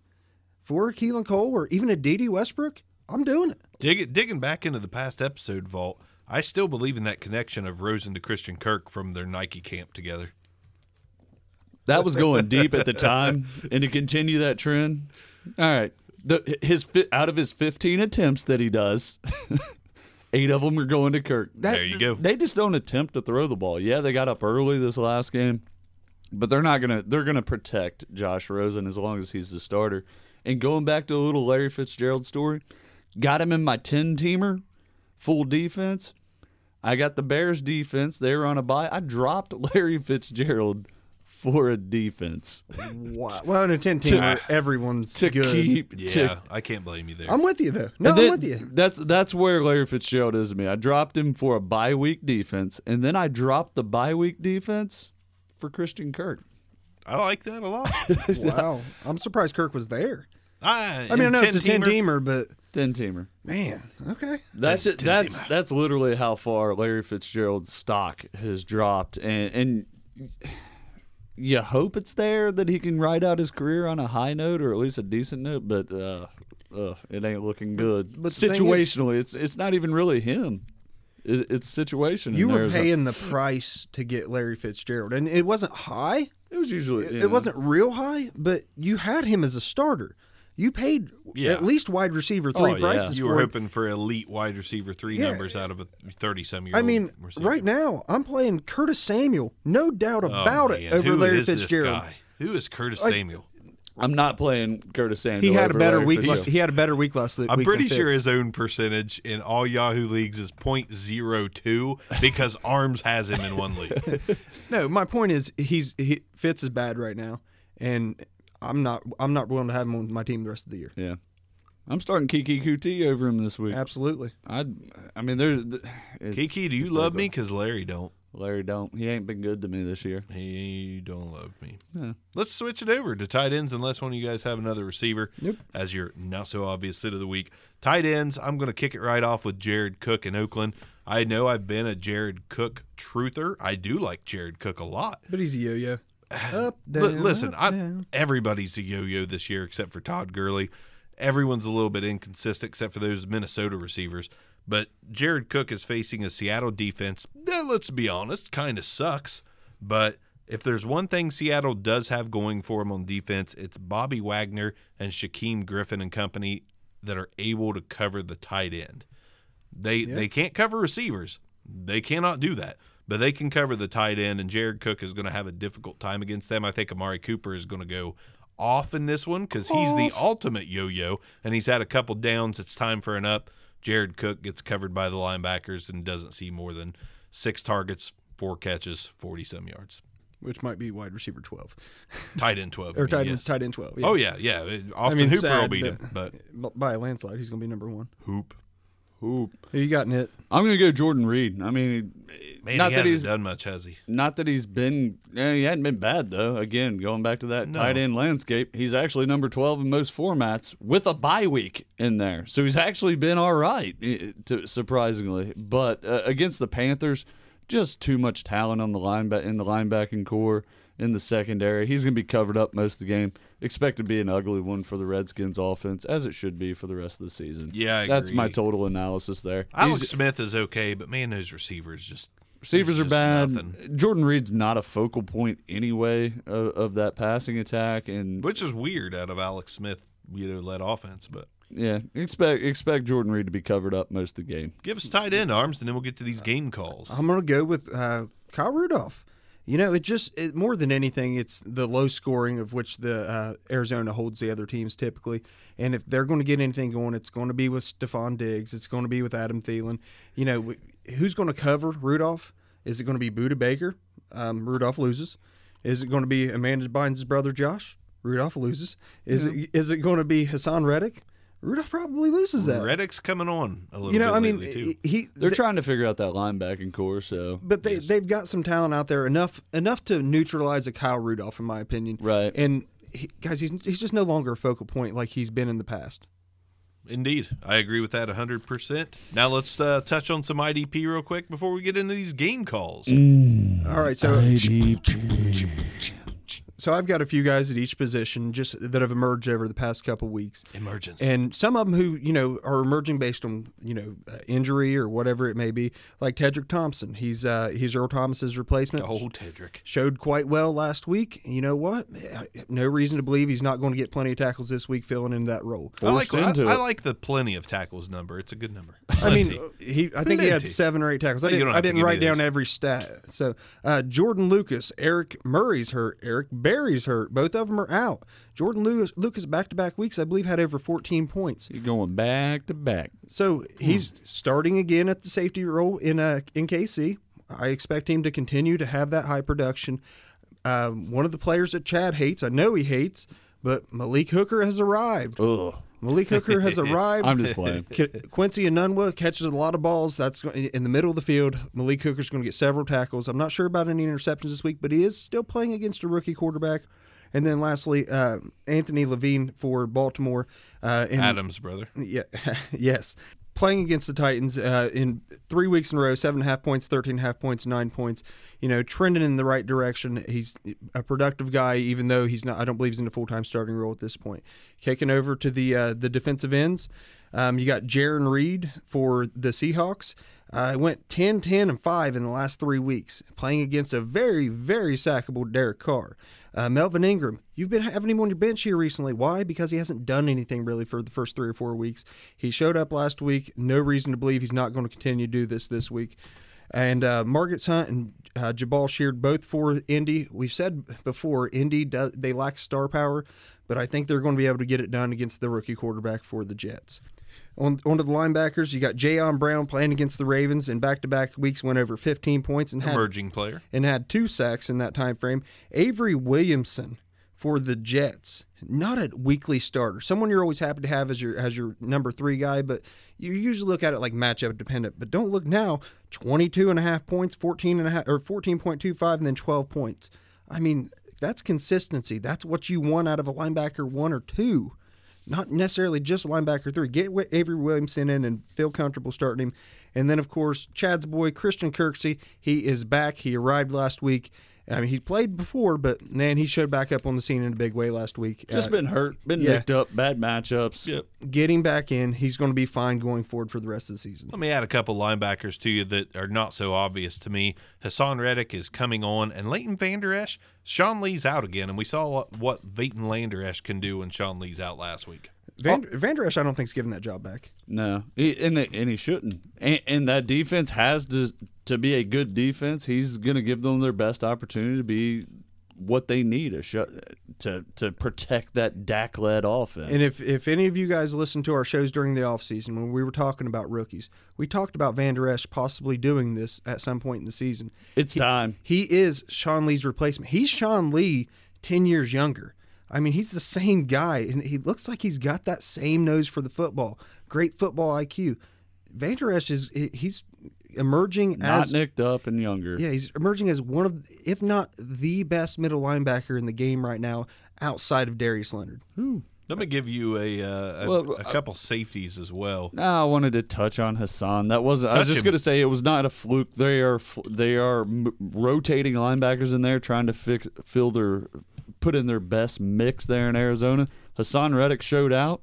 for a Keelan Cole or even a Dede Westbrook, I'm doing it. Dig, digging back into the past episode vault, I still believe in that connection of Rosen to Christian Kirk from their Nike camp together. That was going deep at the time, and to continue that trend. All right, the, his out of his 15 attempts that he does, eight of them are going to Kirk. That- There you go. They just don't attempt to throw the ball. Yeah, they got up early this last game, but they're not gonna. They're gonna protect Josh Rosen as long as he's the starter. And going back to a little Larry Fitzgerald story, got him in my 10 teamer, full defense. I got the Bears defense. They were on a bye. I dropped Larry Fitzgerald for a defense Wow. Well, in a 10 teamer, everyone's to good. keep. Yeah, to, I can't blame you there. I'm with you, though. No, and I'm with you. That's that's where Larry Fitzgerald is to me. I dropped him for a bye week defense, and then I dropped the bye week defense for Christian Kirk. I like that a lot. Wow. I'm surprised Kirk was there. I, I mean, I know it's a 10 teamer, but Ten teamer. man, okay. That's it. That's that's literally how far Larry Fitzgerald's stock has dropped, and and you hope it's there that he can ride out his career on a high note or at least a decent note, but uh, uh it ain't looking good. but the thing is- situationally, it's it's not even really him. It, it's situation. You were paying the price to get Larry Fitzgerald, and it wasn't high. it was usually It, it wasn't real high, but you had him as a starter. You paid Yeah. at least wide receiver three Oh, yeah. prices You were him. hoping for elite wide receiver three Yeah. numbers out of a thirty-some year. I mean, right now I'm playing Curtis Samuel, no doubt oh, about it, over Larry Fitzgerald. Who is Curtis Like- Samuel? I'm not playing Curtis Samuel. He had a better Larry week. Fitzgerald. He had a better week last week. I'm pretty sure Fitz. his own percentage in all Yahoo leagues is .02 because Arms has him in one league. No, my point is he's he, Fitz is bad right now, and I'm not I'm not willing to have him on my team the rest of the year. Yeah. I'm starting Keke Coutee over him this week. Absolutely. I, I mean, there's it's- Keke, do you love ugly. me? Because Larry don't. Larry don't. He ain't been good to me this year. He don't love me. Yeah. Let's switch it over to tight ends unless one of you guys have another receiver Nope. as your not so obvious sit of the week. Tight ends, I'm going to kick it right off with Jared Cook in Oakland. I know I've been a Jared Cook truther. I do like Jared Cook a lot. But he's a yo-yo. Up, down, listen, up, I, everybody's a yo-yo this year except for Todd Gurley. Everyone's a little bit inconsistent except for those Minnesota receivers. But Jared Cook is facing a Seattle defense that, let's be honest, kind of sucks. But if there's one thing Seattle does have going for them on defense, it's Bobby Wagner and Shaquem Griffin and company that are able to cover the tight end. They they can't cover receivers. They cannot do that. But they can cover the tight end, and Jared Cook is going to have a difficult time against them. I think Amari Cooper is going to go off in this one because he's the ultimate yo-yo, and he's had a couple downs. It's time for an up. Jared Cook gets covered by the linebackers and doesn't see more than six targets, four catches, forty-some yards. which might be wide receiver 12 Tight end twelve. I or mean, tight, yes. tight end 12. Oh yeah, yeah. Austin mean, Hooper will beat him, but by a landslide, he's going to be number one. Hoop. Hoop. Who you got in it? I'm gonna go Jordan Reed. I mean, Man, not he that hasn't he's done much, has he? not that he's been. eh, he hadn't been bad though. Again, going back to that No. tight end landscape, he's actually number 12 in most formats with a bye week in there. So he's actually been all right, eh, surprisingly. But uh, against the Panthers, just too much talent on the lineback in the linebacking corps in the secondary. He's gonna be covered up most of the game. Expect to be an ugly one for the Redskins offense, as it should be for the rest of the season. Yeah, I that's my total analysis there. Alex He's- Smith is okay, but man, those receivers just Receivers are just bad. nothing. Jordan Reed's not a focal point anyway of, of that passing attack, and which is weird out of Alex Smith, you know, led offense. But yeah, expect expect Jordan Reed to be covered up most of the game. give us tight end arms, and then we'll get to these game calls. I'm going to go with uh, Kyle Rudolph. You know, it just it, more than anything, it's the low scoring of which the uh, Arizona holds the other teams typically. And if they're going to get anything going, it's going to be with Stefon Diggs. It's going to be with Adam Thielen. You know, who's going to cover Rudolph? Is it going to be Budda Baker? Um, Rudolph loses. Is it going to be Amanda Bynes' brother Josh? Rudolph loses. Is it is it going to be Haason Reddick? Rudolph probably loses that. Reddick's coming on a little bit. you know, bit I mean, lately, he They're trying to figure out that linebacking corps, so but they they've got some talent out there enough enough to neutralize a Kyle Rudolph in my opinion. Right. And he, guys, he's he's just no longer a focal point like he's been in the past. Indeed, I agree with that 100%. Now let's uh, touch on some IDP real quick before we get into these game calls. All right, so IDP. so I've got a few guys at each position just that have emerged over the past couple weeks. Emergence. and some of them who you know are emerging based on you know uh, injury or whatever it may be, like Tedric Thompson. He's uh, he's Earl Thomas's replacement. oh, Tedric. Showed quite well last week. You know what? No reason to believe he's not going to get plenty of tackles this week, filling in that role. I like, into I, I like the plenty of tackles number. It's a good number. I mean, he. I think he had seven or eight tackles. I didn't. I didn't write down every stat. So, uh, Jordan Lucas, Eric Murray's hurt, Eric Berry's hurt. Both of them are out. Jordan Lucas, Lucas back to back weeks, I believe, had over 14 points. You're going back to back. So Hmm. he's starting again at the safety role in uh, in KC. I expect him to continue to have that high production. Um, one of the players that Chad hates, I know he hates, but Malik Hooker has arrived. Ugh. Malik Hooker has arrived. I'm just playing. Qu- Quincy Enunwa catches a lot of balls. That's in the middle of the field. Malik Hooker's going to get several tackles. I'm not sure about any interceptions this week, but he is still playing against a rookie quarterback. And then lastly, uh, Anthony Levine for Baltimore. Uh, in, Adams, brother. yeah, yes. Playing against the Titans uh, in three weeks in a row, seven and a half points, thirteen and a half points, nine points. You know, trending in the right direction. He's a productive guy, even though he's not. I don't believe he's in a full time starting role at this point. Kicking over to the uh, the defensive ends, um, you got Jarran Reed for the Seahawks. Uh, went 10, 10, and 5 in the last three weeks, playing against a very, very sackable Derek Carr. Uh, Melvin Ingram, you've been having him on your bench here recently. Why? Because he hasn't done anything really for the first three or four weeks. He showed up last week. No reason to believe he's not going to continue to do this this week. And uh, Hunt and uh, Jabaal Sheard both for Indy. We've said before, Indy does, they lack star power, but I think they're going to be able to get it done against the rookie quarterback for the Jets. On, on to the linebackers, you got Jayon Brown playing against the Ravens in back-to-back weeks, went over 15 points and had Emerging player. and had two sacks in that time frame. Avery Williamson for the Jets, not a weekly starter, someone you're always happy to have as your as your number three guy, but you usually look at it like matchup dependent. But don't look now, 22 and a half points, 14 and a half or 14.25 and then 12 points. I mean, that's consistency. That's what you want out of a linebacker one or two. Not necessarily just linebacker three. Get Avery Williamson in and feel comfortable starting him. And then, of course, Chad's boy, Christian Kirksey, he is back. He arrived last week. I mean, he played before, but man, he showed back up on the scene in a big way last week. Just Uh, been hurt, been yeah. nicked up, bad matchups. Yep. getting back in. He's going to be fine going forward for the rest of the season. Let me add a couple linebackers to you that are not so obvious to me. Haason Reddick is coming on, and Leighton Vander Esch, Sean Lee's out again, and we saw what, what Leighton Vander Esch can do when Sean Lee's out last week. Van, oh. Vander Esch, I don't think, is giving that job back. No, he, and they, and he shouldn't. And, and that defense has to to be a good defense. He's going to give them their best opportunity to be what they need a shut to to protect that Dak led offense. And if, if any of you guys listened to our shows during the offseason when we were talking about rookies, we talked about Vander Esch possibly doing this at some point in the season. it's time. He is Sean Lee's replacement. He's Sean Lee 10 years younger. I mean, he's the same guy, and he looks like he's got that same nose for the football. Great football IQ. Vander Esch is he's emerging as Not as nicked up and younger. yeah, he's emerging as one of, if not the best middle linebacker in the game right now, outside of Darius Leonard. Let me give you a uh, a, Well, a couple safeties as well. No, I wanted to touch on Haason. That wasn't. I was just going to say it was not a fluke. They are they are rotating linebackers in there, trying to fix fill their put in their best mix there in Arizona. Haason Reddick showed out.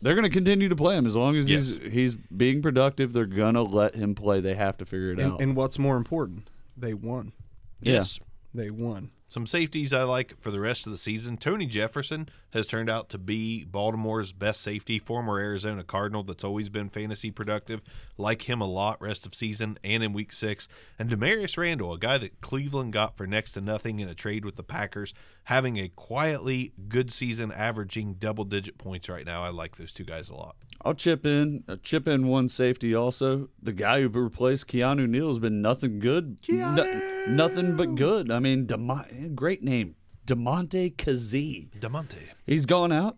They're going to continue to play him as long as he's he's being productive. They're going to let him play. They have to figure it And, out. and what's more important, they won. Yeah. Yes. They won. Some safeties I like for the rest of the season. Tony Jefferson has turned out to be Baltimore's best safety, former Arizona Cardinal that's always been fantasy productive. Like him a lot rest of season and in week six. And Damarious Randall, a guy that Cleveland got for next to nothing in a trade with the Packers, having a quietly good season, averaging double digit points right now. I like those two guys a lot. I'll chip in. I'll chip in one safety also. The guy who replaced Keanu Neal has been nothing good. No- nothing but good. I mean, Demo- great name. Damontae Kazee. Damontae. He's gone out.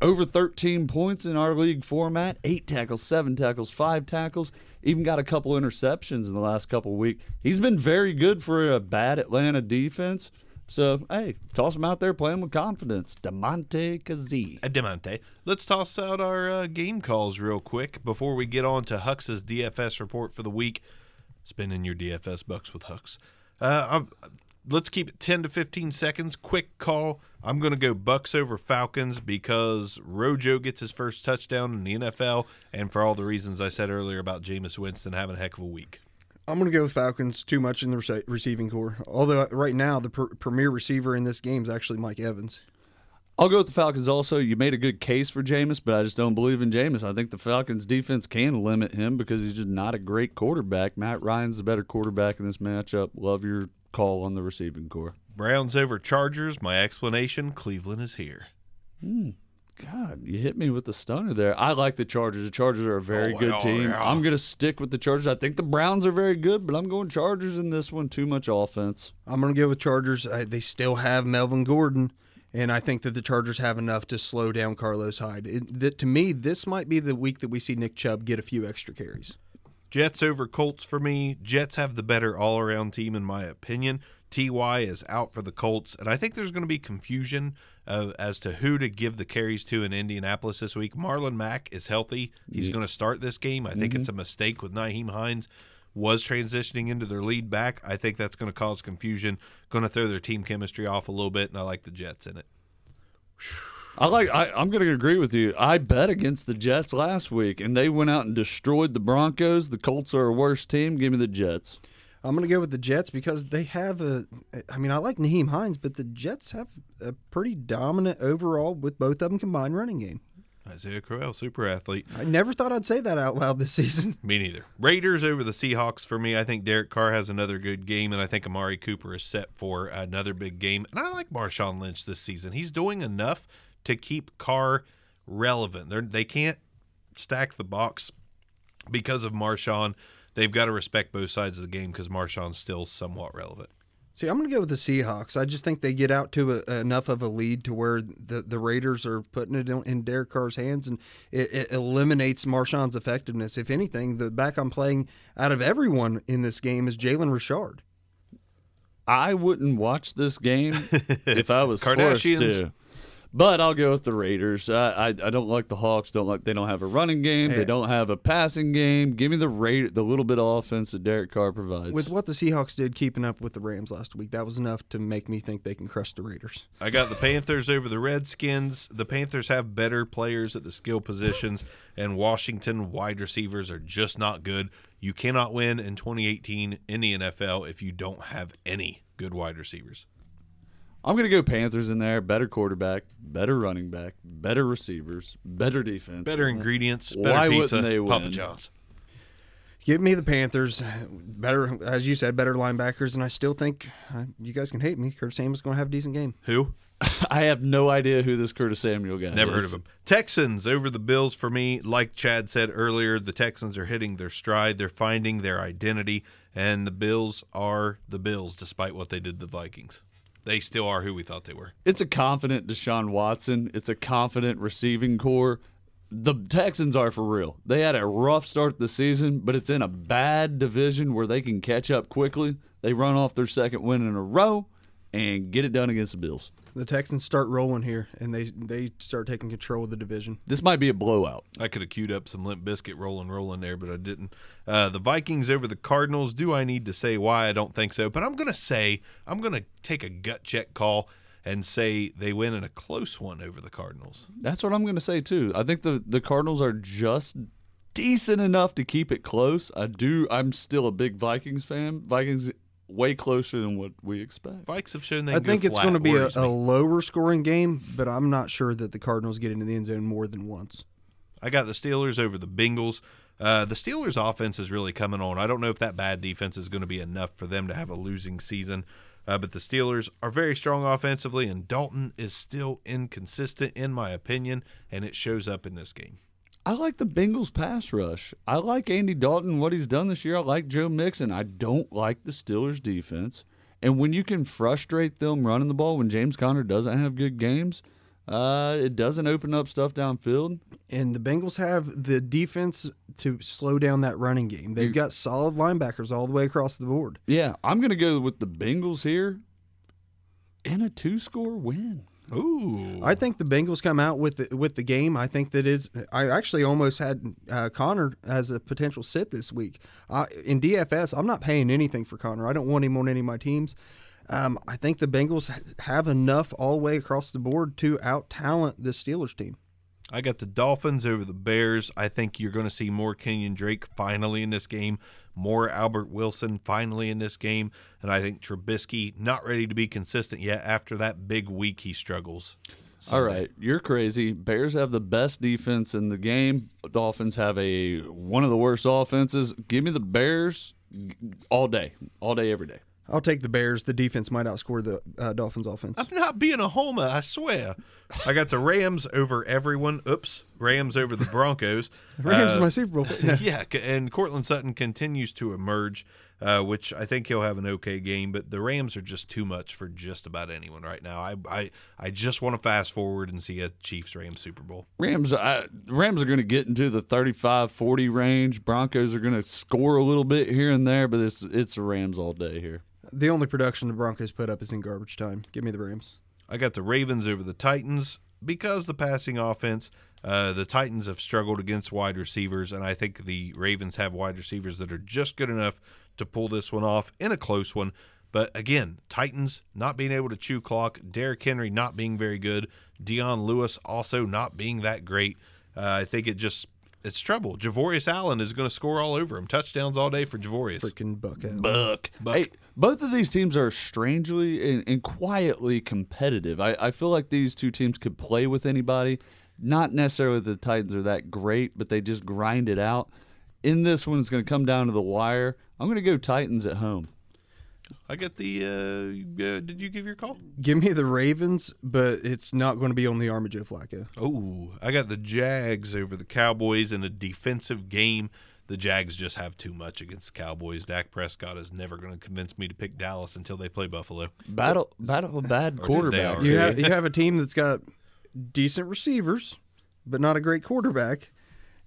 Over 13 points in our league format. Eight tackles, seven tackles, five tackles. Even got a couple interceptions in the last couple of weeks. He's been very good for a bad Atlanta defense. So hey, toss him out there playing with confidence. Damontae Kazee. Uh, Damontae. Let's toss out our uh, game calls real quick before we get on to Hux's DFS report for the week. Spending your DFS bucks with Hux. Uh, I'm, let's keep it 10 to 15 seconds. Quick call. I'm going to go Bucks over Falcons because Rojo gets his first touchdown in the NFL, and for all the reasons I said earlier about Jameis Winston having a heck of a week. I'm going to go with Falcons too much in the rece- receiving corps. Although uh, right now the pr- premier receiver in this game is actually Mike Evans. I'll go with the Falcons also. You made a good case for Jameis, but I just don't believe in Jameis. I think the Falcons defense can limit him because he's just not a great quarterback. Matt Ryan's the better quarterback in this matchup. Love your call on the receiving corps. Browns over Chargers. My explanation Cleveland is here. Hmm. God, you hit me with the stunner there. I like the Chargers. The Chargers are a very Oh, good yeah, team. yeah. I'm going to stick with the Chargers. I think the Browns are very good, but I'm going Chargers in this one. Too much offense. I'm going to go with Chargers. I, they still have Melvin Gordon, and I think that the Chargers have enough to slow down Carlos Hyde. It, that, to me, this might be the week that we see Nick Chubb get a few extra carries. Jets over Colts for me. Jets have the better all around team, in my opinion. Ty is out for the Colts, and I think there's going to be confusion uh, as to who to give the carries to in Indianapolis this week. Marlon Mack is healthy. He's going to start this game. I think it's a mistake with Nyheim Hines was transitioning into their lead back. I think that's going to cause confusion, going to throw their team chemistry off a little bit, and I like the Jets in it. I like. I, I'm going to agree with you. I bet against the Jets last week, and they went out and destroyed the Broncos. The Colts are a worse team. Give me the Jets. I'm going to go with the Jets because they have a. I mean, I like Nyheim Hines, but the Jets have a pretty dominant overall with both of them combined running game. Isaiah Crowell, super athlete. I never thought I'd say that out loud this season. Me neither. Raiders over the Seahawks for me. I think Derek Carr has another good game, and I think Amari Cooper is set for another big game. And I like Marshawn Lynch this season. He's doing enough to keep Carr relevant. They're, they can't stack the box because of Marshawn. They've got to respect both sides of the game because Marshawn's still somewhat relevant. See, I'm going to go with the Seahawks. I just think they get out to a, enough of a lead to where the, the Raiders are putting it in, in Derek Carr's hands, and it, it eliminates Marshawn's effectiveness. If anything, the back I'm playing out of everyone in this game is Jalen Richard. I wouldn't watch this game if I was forced to. But I'll go with the Raiders. I, I I don't like the Hawks. Don't like they don't have a running game. They don't have a passing game. Give me the Ra- the little bit of offense that Derek Carr provides. With what the Seahawks did keeping up with the Rams last week, that was enough to make me think they can crush the Raiders. I got the Panthers over the Redskins. The Panthers have better players at the skill positions, and Washington wide receivers are just not good. You cannot win in 2018 in the NFL if you don't have any good wide receivers. I'm gonna go Panthers in there. Better quarterback, better running back, better receivers, better defense, Better ingredients, better Why pizza, wouldn't they win? Papa? John's. Give me the Panthers. Better, as you said, better linebackers, and I still think uh, you guys can hate me. Curtis Samuel's going to have a decent game. Who? I have no idea who this Curtis Samuel guy. Never is. heard of him. Texans over the Bills for me. Like Chad said earlier, the Texans are hitting their stride. They're finding their identity, and the Bills are the Bills, despite what they did to the Vikings. They still are who we thought they were. It's a confident Deshaun Watson. It's a confident receiving corps. The Texans are for real. They had a rough start the season, but it's in a bad division where they can catch up quickly. They run off their second win in a row and get it done against the Bills. The Texans start rolling here, and they they start taking control of the division. This might be a blowout. I could have queued up some Limp Bizkit rolling, rolling there, but I didn't. Uh, the Vikings over the Cardinals. Do I need to say why? I don't think so. But I'm going to say, I'm going to take a gut check call and say they win in a close one over the Cardinals. That's what I'm going to say too. I think the the Cardinals are just decent enough to keep it close. I do. I'm still a big Vikings fan. Vikings way closer than what we expect. Vikes have shown they I can go think it's going to be a, a lower scoring game, but I'm not sure that the Cardinals get into the end zone more than once. I got the Steelers over the Bengals. Uh, the Steelers' offense is really coming on. I don't know if that bad defense is going to be enough for them to have a losing season. Uh, but the Steelers are very strong offensively, and Dalton is still inconsistent, in my opinion, and it shows up in this game. I like the Bengals pass rush. I like Andy Dalton, what he's done this year. I like Joe Mixon. I don't like the Steelers defense. And when you can frustrate them running the ball when James Conner doesn't have good games, uh, it doesn't open up stuff downfield. And the Bengals have the defense to slow down that running game. They've got solid linebackers all the way across the board. Yeah, I'm going to go with the Bengals here. and a two score win. Ooh. I think the Bengals come out with the, with the game. I think that is. I actually almost had uh, Conner as a potential sit this week. Uh, in DFS, I'm not paying anything for Conner. I don't want him on any of my teams. Um, I think the Bengals have enough all the way across the board to out talent the Steelers team. I got the Dolphins over the Bears. I think you're going to see more Kenyan Drake finally in this game, more Albert Wilson finally in this game, and I think Trubisky not ready to be consistent yet after that big week he struggles. All right, you're crazy. Bears have the best defense in the game. Dolphins have a one of the worst offenses. Give me the Bears all day, all day, every day. I'll take the Bears. The defense might outscore the uh, Dolphins offense. I'm not being a homer, I swear. I got the Rams over everyone. Oops, Rams over the Broncos. Rams Uh, in my Super Bowl. No. yeah, and Courtland Sutton continues to emerge, uh, which I think he'll have an okay game. But the Rams are just too much for just about anyone right now. I I, I just want to fast forward and see a Chiefs Rams Super Bowl. Rams, I, Rams are going to get into the 35-40 range. Broncos are going to score a little bit here and there, but it's it's the Rams all day here. The only production the Broncos put up is in garbage time. Give me the Rams. I got the Ravens over the Titans because the passing offense. Uh, the Titans have struggled against wide receivers, and I think the Ravens have wide receivers that are just good enough to pull this one off in a close one. But again, Titans not being able to chew clock, Derrick Henry not being very good, Dion Lewis also not being that great. Uh, I think it just it's trouble. Javorius Allen is going to score all over him. Touchdowns all day for Javorius. Freaking buck out. Buck. Hey, both of these teams are strangely and, and quietly competitive. I, I feel like these two teams could play with anybody. Not necessarily the Titans are that great, but they just grind it out. In this one, it's going to come down to the wire. I'm going to go Titans at home. I get the. Uh, uh, did you give your call? Give me the Ravens, but it's not going to be on the arm of Joe Flacco. Oh, I got the Jags over the Cowboys in a defensive game. The Jags just have too much against the Cowboys. Dak Prescott is never going to convince me to pick Dallas until they play Buffalo. Battle, battle bad Or did they quarterbacks. already? You have you have a team that's got decent receivers, but not a great quarterback.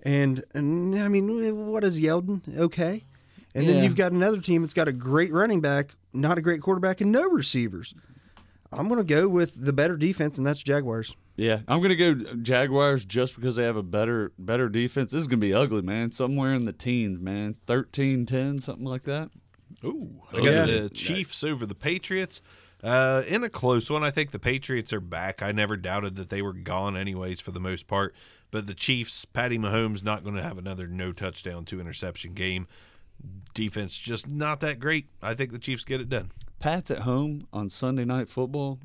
And, and I mean, what is Yeldon? Okay. And then you've got another team that's got a great running back, not a great quarterback, and no receivers. I'm going to go with the better defense, and that's Jaguars. Yeah, I'm gonna go Jaguars just because they have a better better defense. This is gonna be ugly, man. Somewhere in the teens, man. 13, 10, something like that. Ooh, I got Yeah. the Chiefs over the Patriots. Uh, in a close one, I think the Patriots are back. I never doubted that they were gone, anyways, for the most part. But the Chiefs, Patty Mahomes, not going to have another no touchdown, two interception game. Defense just not that great. I think the Chiefs get it done. Pats at home on Sunday night football.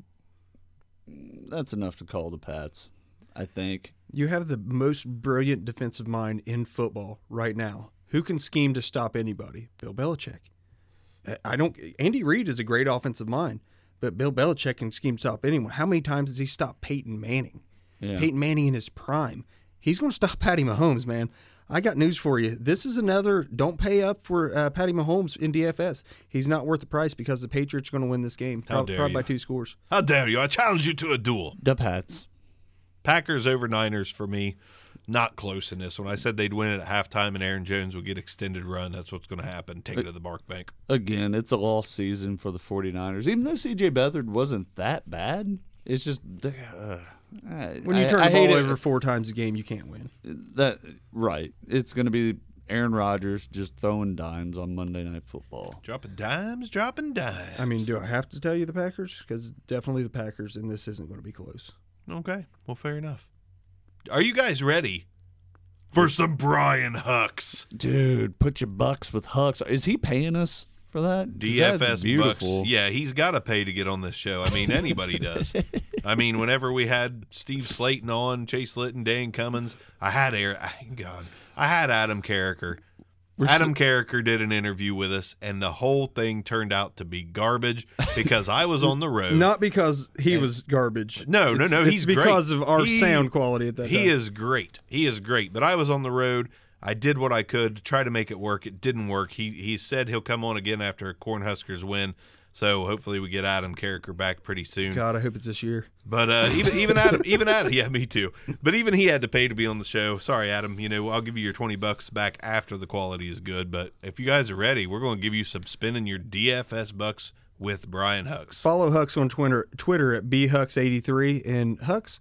That's enough to call the Pats, I think. You have the most brilliant defensive mind in football right now. Who can scheme to stop anybody? Bill Belichick. I- I don't. Andy Reid is a great offensive mind, but Bill Belichick can scheme to stop anyone. How many times has he stopped Peyton Manning? Yeah. Peyton Manning in his prime. He's going to stop Patty Mahomes, man. I got news for you. This is another. Don't pay up for uh, Patty Mahomes in DFS. He's not worth the price because the Patriots are going to win this game. How Prob- dare probably you. by two scores. How dare you? I challenge you to a duel. The Pats. Packers over Niners for me. Not close in this one. I said they'd win it at halftime and Aaron Jones would get extended run. That's what's going to happen. Take it to the mark Bank. Again, it's a lost season for the 49ers. Even though CJ Beathard wasn't that bad, it's just uh, I- When you turn I the hate ball it. over four times a game, you can't win. that right. It's going to be Aaron Rodgers just throwing dimes on Monday Night Football. Dropping dimes, dropping dimes. I mean, do I have to tell you the Packers? Because definitely the Packers, and this isn't going to be close. Okay, well, fair enough. Are you guys ready for some Brian Hux? Dude, put your bucks with Hucks. Is he paying us for that? DFS that's beautiful. Bucks. Yeah, he's got to pay to get on this show. I mean, anybody does. I mean, whenever we had Steve Slayton on, Chase Litton, Dan Cummins, I had Air. God, I had Adam Carriker. Adam Carriker did an interview with us, and the whole thing turned out to be garbage because I was on the road. Not because he was garbage. No, no, It's- no, It's he's great. because of our He- sound quality at that he time. is great. He is great. But I was on the road. I did what I could to try to make it work. It didn't work. He he said he'll come on again after a Cornhuskers win. So hopefully we get Adam Carriker back pretty soon. God, I hope it's this year. But uh, even even Adam even Adam yeah me too. But even he had to pay to be on the show. Sorry Adam. You know I'll give you your twenty bucks back after the quality is good. But if you guys are ready, we're going to give you some spinning your DFS bucks with Brian Hux. Follow Hux on Twitter, Twitter at bhux83 and Hux.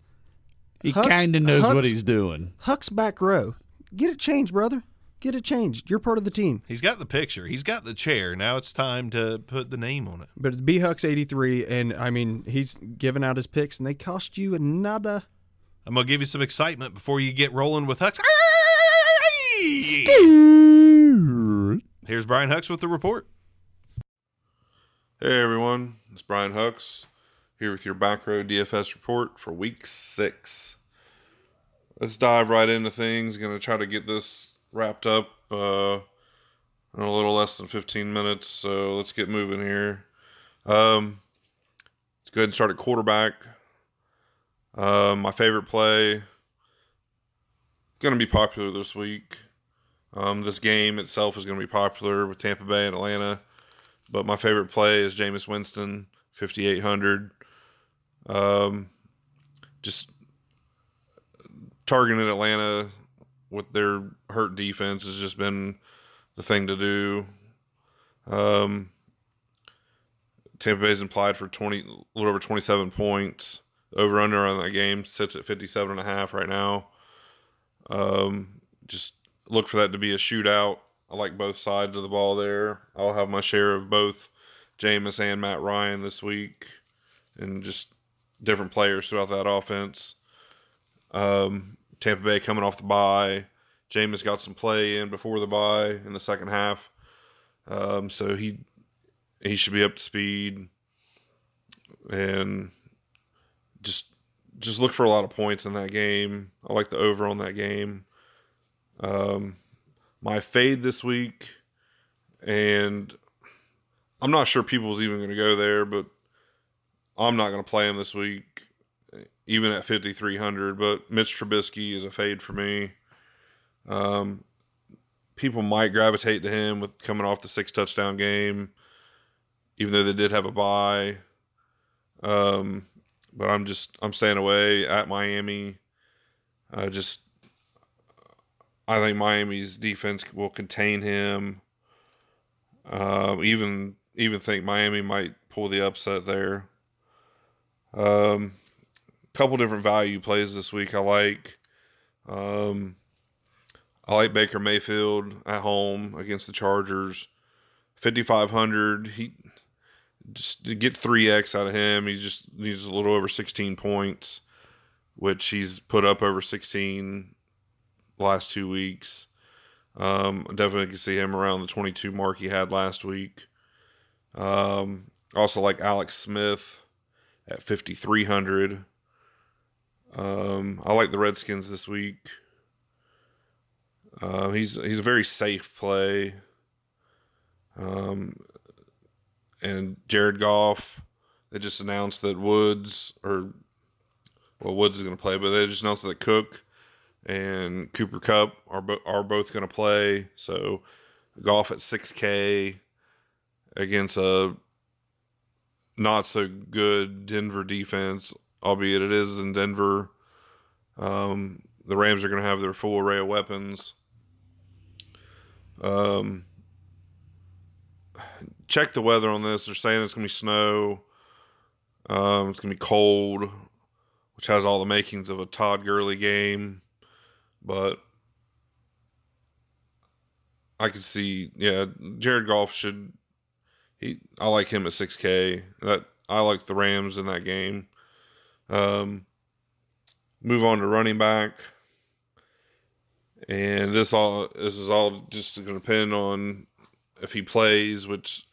He kind of knows what he's doing. Hux back row. Get it changed, brother. Get it changed. You're part of the team. He's got the picture. He's got the chair. Now it's time to put the name on it. But it's bhux83, and I mean he's giving out his picks, and they cost you nada. I'm gonna give you some excitement before you get rolling with Hux. Here's Brian Hux with the report. Hey everyone, it's Brian Hux here with your back row DFS report for week six. Let's dive right into things. To try to get this wrapped up uh, in a little less than 15 minutes, so let's get moving here. Um, let's go ahead and start at quarterback. Um, my favorite play to be popular this week. Um, this game itself is to be popular with Tampa Bay and Atlanta. But my favorite play is Jameis Winston, 5,800. Um, just targeting Atlanta with their hurt defense has just been the thing to do. Um, Tampa Bay's implied for 20, a little over 27 points. Over under on that game sits at 57 and a half right now. Um, just look for that to be a shootout. I like both sides of the ball there. I'll have my share of both Jameis and Matt Ryan this week, and just different players throughout that offense. Um, Tampa Bay coming off the bye. Jameis got some play in before the bye in the second half, um, so he he should be up to speed, and just just look for a lot of points in that game. I like the over on that game. Um, my fade this week, and I'm not sure people's even going to go there, but I'm not going to play him this week, even at 5,300. But Mitch Trubisky is a fade for me. Um, people might gravitate to him with coming off the six touchdown game, even though they did have a bye. Um, but I'm just I'm staying away at Miami. I just I think Miami's defense will contain him. Um, even even think Miami might pull the upset there. Um, couple different value plays this week. I like. Um, I like Baker Mayfield at home against the Chargers. Fifty five hundred. He just to get three X out of him. He just needs a little over sixteen points, which he's put up over sixteen last two weeks. Um, definitely can see him around the 22 mark he had last week. Um, also like Alex Smith at 5,300. Um, I like the Redskins this week. Uh, he's he's a very safe play. Um, and Jared Goff, they just announced that Woods or well Woods is going to play, but they just announced that Cook and Cooper Kupp are bo- are both going to play. So Goff at 6K against a not so good Denver defense, albeit it is in Denver. Um, the Rams are going to have their full array of weapons. Um, check the weather on this. They're saying it's going to be snow. Um, it's going to be cold, which has all the makings of a Todd Gurley game but I could see, yeah, Jared Goff should. He, I like him at six K. That I like the Rams in that game. Um, move on to running back, and this all this is all just going to depend on if he plays, which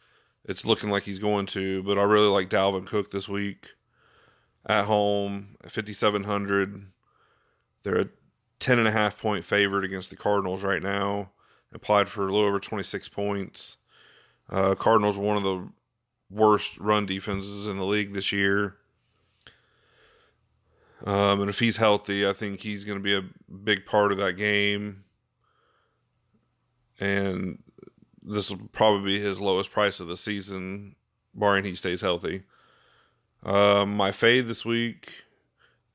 it's looking like he's going to. But I really like Dalvin Cook this week at home fifty seven hundred. They're a 10 and a half point favorite against the Cardinals right now. Applied for a little over 26 points. Uh, Cardinals are one of the worst run defenses in the league this year. Um, and if he's healthy, I think he's going to be a big part of that game. And this will probably be his lowest price of the season, barring he stays healthy. Um, my fade this week,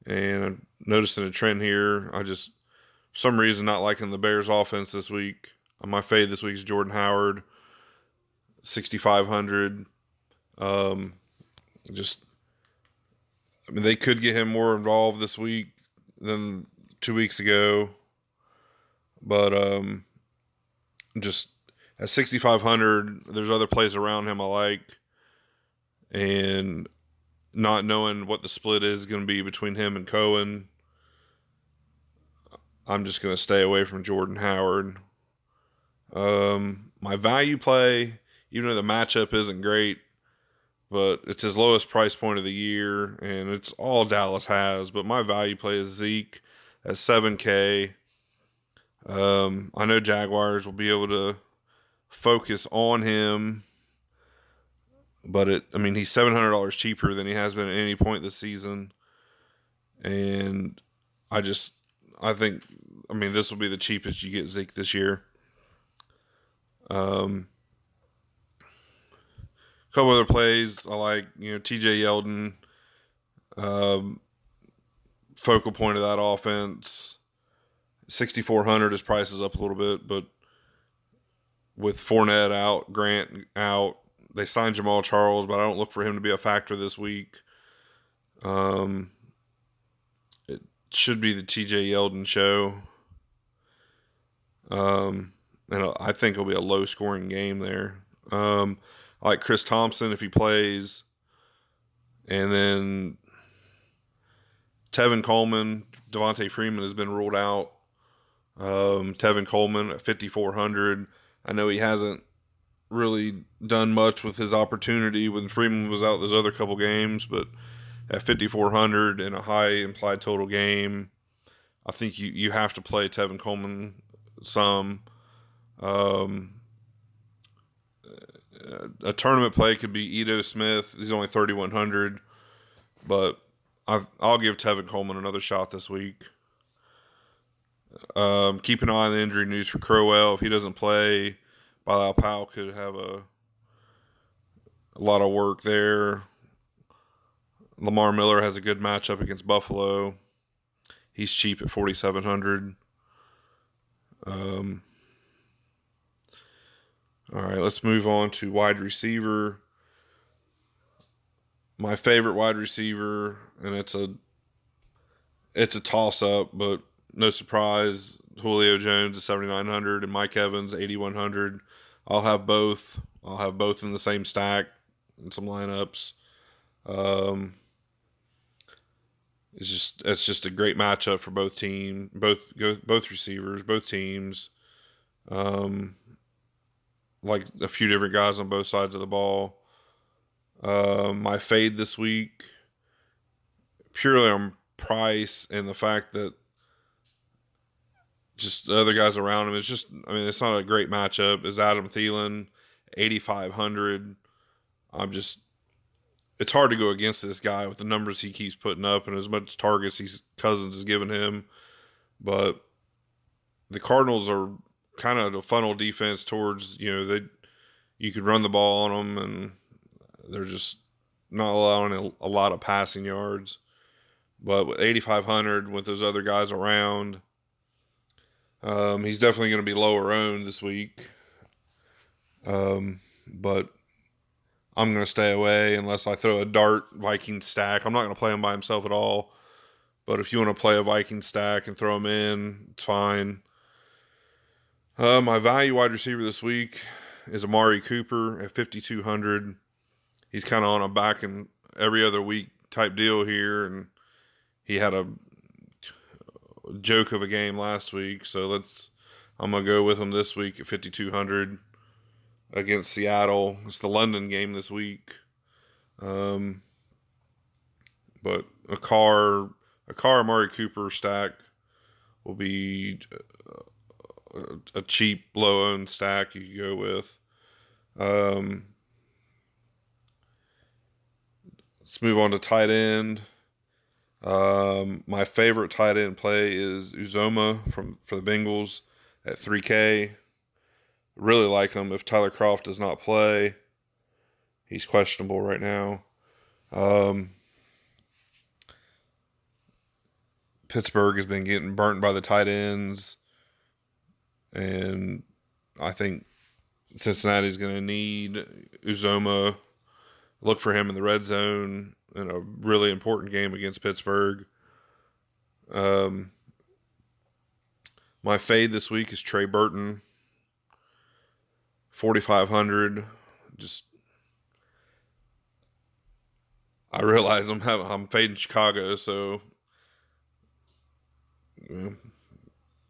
and I'm noticing a trend here. I just for some reason not liking the Bears offense this week. My fade this week is Jordan Howard, 6,500. Um, just, I mean, they could get him more involved this week than two weeks ago, but um, just at 6,500, there's other plays around him I like, and not knowing what the split is going to be between him and Cohen, I'm just going to stay away from Jordan Howard. Um, my value play, even though the matchup isn't great, but it's his lowest price point of the year, and it's all Dallas has. But my value play is Zeke at 7K. Um, I know Jaguars will be able to focus on him, but it, I mean, he's $700 cheaper than he has been at any point this season. And I just, I think, I mean, this will be the cheapest you get Zeke this year. Um, a couple other plays I like, you know, TJ Yeldon, um, focal point of that offense. 6,400, his price is up a little bit, but with Fournette out, Grant out, they signed Jamaal Charles, but I don't look for him to be a factor this week. Um, it should be the TJ Yeldon show. Um, and I think it'll be a low scoring game there. Um, I like Chris Thompson if he plays, and then Tevin Coleman, Devonta Freeman has been ruled out. Um, Tevin Coleman at 5,400. I know he hasn't really done much with his opportunity when Freeman was out those other couple games, but at 5,400 in a high implied total game, I think you, you have to play Tevin Coleman some. Um, a tournament play could be Ito Smith. He's only 3,100, but i will give Tevin Coleman another shot this week. Um, keep an eye on the injury news for Crowell. If he doesn't play, Bilal Powell could have a a lot of work there. Lamar Miller has a good matchup against Buffalo. He's cheap at 4,700. Um, all right, let's move on to wide receiver. My favorite wide receiver, and it's a it's a toss up, but no surprise. Julio Jones at 7,900 and Mike Evans 8,100. I'll have both. I'll have both in the same stack in some lineups. Um, it's just it's just a great matchup for both team, both both receivers, both teams. Um, like a few different guys on both sides of the ball. Um, my fade this week, purely on price and the fact that just the other guys around him. It's just, I mean, it's not a great matchup. Is Adam Thielen, 8,500. I'm just, it's hard to go against this guy with the numbers he keeps putting up and as much targets he's Cousins is giving him. But the Cardinals are kind of a funnel defense towards, you know, they, you could run the ball on them and they're just not allowing a, lot of passing yards. But with 8,500 with those other guys around, um, he's definitely going to be lower owned this week. Um, but I'm going to stay away unless I throw a dart Viking stack. I'm not going to play him by himself at all. But if you want to play a Viking stack and throw him in, it's fine. Uh, my value wide receiver this week is Amari Cooper at 5,200. He's kind of on a back and every other week type deal here. And he had a joke of a game last week. So let's, I'm going to go with him this week at 5,200 against Seattle. It's the London game this week. Um, but a car, a car Amari Cooper stack will be a, cheap, low owned stack you could go with. Um, let's move on to tight end. Um, my favorite tight end play is Uzomah from for the Bengals at 3K. Really like him if Tyler Kroft does not play. He's questionable right now. Um, Pittsburgh has been getting burnt by the tight ends, and I think Cincinnati's going to need Uzomah look for him in the red zone in a really important game against Pittsburgh. Um, my fade this week is Trey Burton, forty five hundred. Just I realize I'm having, I'm fading Chicago, so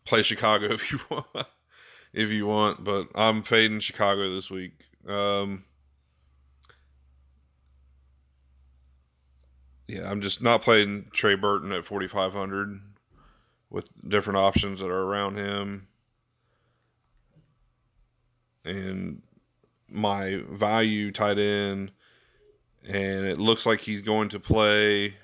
play Chicago if you want, if you want. But I'm fading Chicago this week. Um, yeah, I'm just not playing Trey Burton at 4,500 with different options that are around him. And my value tight end, and it looks like he's going to play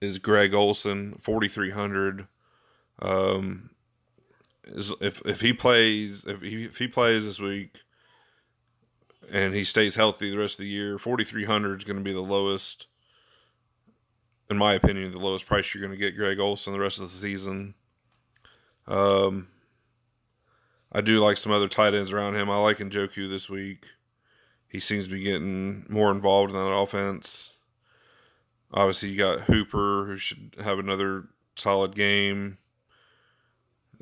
is Greg Olsen, 4,300. Um, is if if he plays if he if he plays this week and he stays healthy the rest of the year, forty three hundred is going to be the lowest, in my opinion, the lowest price you're going to get Greg Olsen the rest of the season. Um, I do like some other tight ends around him. I like Njoku this week. He seems to be getting more involved in that offense. Obviously, you got Hooper, who should have another solid game.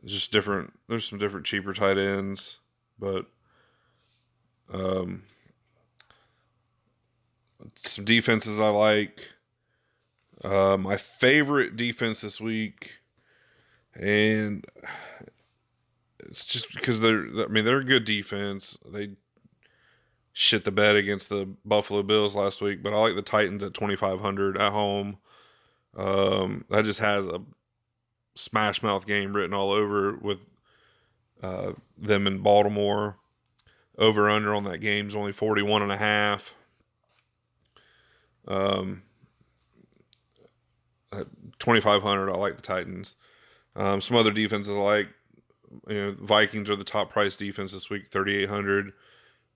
Just different. There's some different cheaper tight ends, but um, some defenses I like. Uh, my favorite defense this week, and it's just because they're. I mean, they're a good defense. They shit the bed against the Buffalo Bills last week, but I like the Titans at 2,500 at home. Um, that just has a smash mouth game written all over with uh, them in Baltimore. Over under on that game is only 41 and a half. Um, 2,500, I like the Titans. Um, some other defenses I like, you know, Vikings are the top price defense this week, 3,800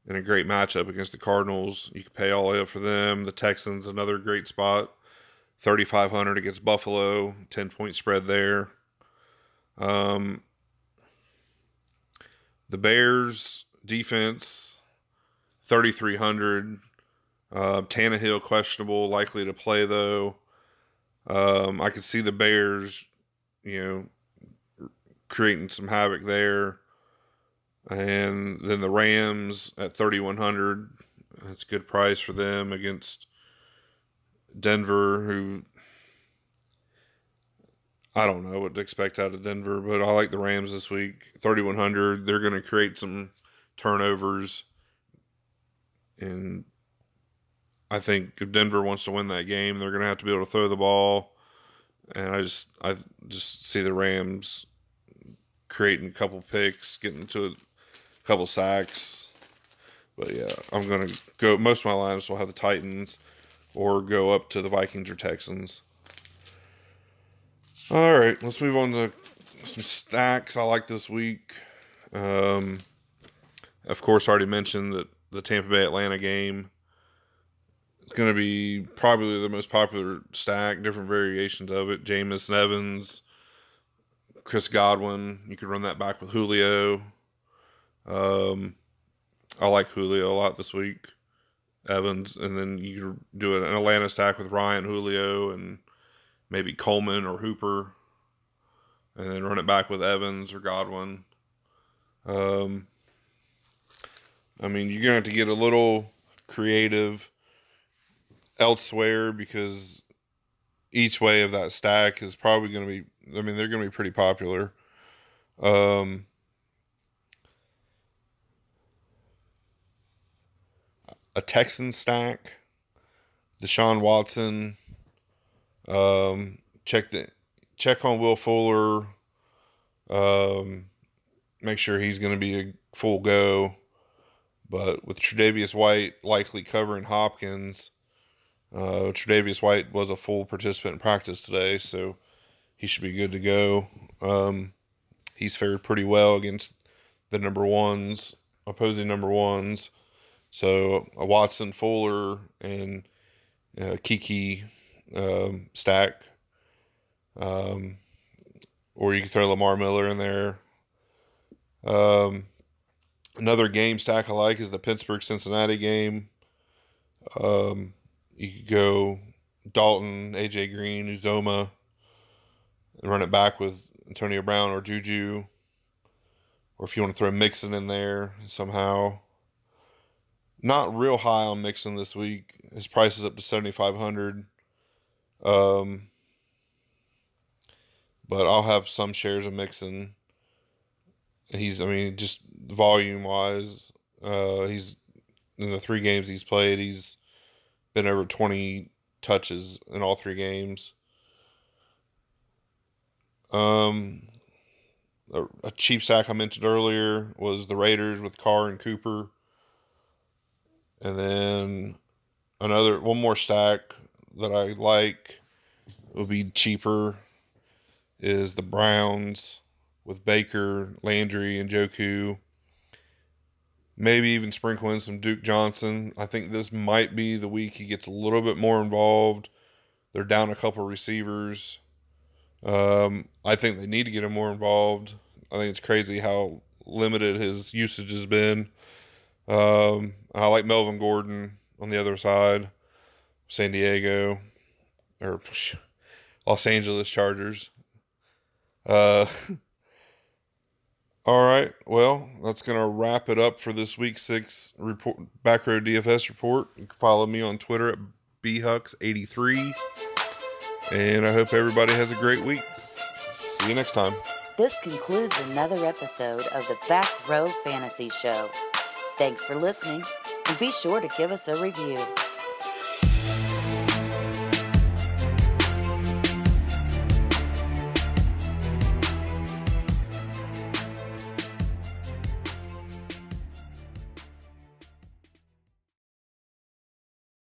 in a great matchup against the Cardinals. You can pay all up for them. The Texans, another great spot. 3,500 against Buffalo, 10 point spread there. Um, the Bears defense, 3,300. Uh, Tannehill questionable, likely to play though. Um, I could see the Bears, you know, creating some havoc there. And then the Rams at 3,100. That's a good price for them against Denver, who I don't know what to expect out of Denver, but I like the Rams this week. 3,100. They're going to create some turnovers. And I think if Denver wants to win that game, they're going to have to be able to throw the ball. And I just, I just see the Rams creating a couple picks, getting to couple sacks. But yeah, I'm going to go. Most of my lineups will have the Titans or go up to the Vikings or Texans. All right, let's move on to some stacks I like this week. Um, of course, I already mentioned that the Tampa Bay Atlanta game is going to be probably the most popular stack, different variations of it. Jameis Evans, Chris Godwin. You could run that back with Julio. Um, I like Julio a lot this week. Evans, and then you do an Atlanta stack with Ryan, Julio, and maybe Coleman or Hooper, and then run it back with Evans or Godwin. Um, I mean, you're gonna have to get a little creative elsewhere because each way of that stack is probably gonna be. I mean, they're gonna be pretty popular. Um, a Texan stack, Deshaun Watson. Um, check the check on Will Fuller. Um, make sure he's going to be a full go. But with Tre'Davious White likely covering Hopkins, uh, Tre'Davious White was a full participant in practice today, so he should be good to go. Um, he's fared pretty well against the number ones, opposing number ones. So a Watson, Fuller, and uh, Keke um, stack. Um, or you can throw Lamar Miller in there. Um, Another game stack I like is the Pittsburgh Cincinnati game. Um, you could go Dalton, AJ Green, Uzomah, and run it back with Antonio Brown or Juju. Or if you want to throw Mixon in there somehow. Not real high on Mixon this week. His price is up to seventy five hundred. Um, but I'll have some shares of Mixon. He's, I mean, just volume wise, uh, he's in the three games he's played, he's been over 20 touches in all three games. Um, a, a cheap sack I mentioned earlier was the Raiders with Carr and Cooper. And then another, one more stack that I like would be cheaper is the Browns with Baker, Landry, and Njoku. Maybe even sprinkle in some Duke Johnson. I think this might be the week he gets a little bit more involved. They're down a couple receivers. Um, I think they need to get him more involved. I think it's crazy how limited his usage has been. Um, I like Melvin Gordon on the other side, San Diego, or Los Angeles Chargers. Uh, all right. Well, that's going to wrap it up for this week six report, back row DFS report. You can follow me on Twitter at bhux83. And I hope everybody has a great week. See you next time. This concludes another episode of the Back Row Fantasy Show. Thanks for listening, and be sure to give us a review.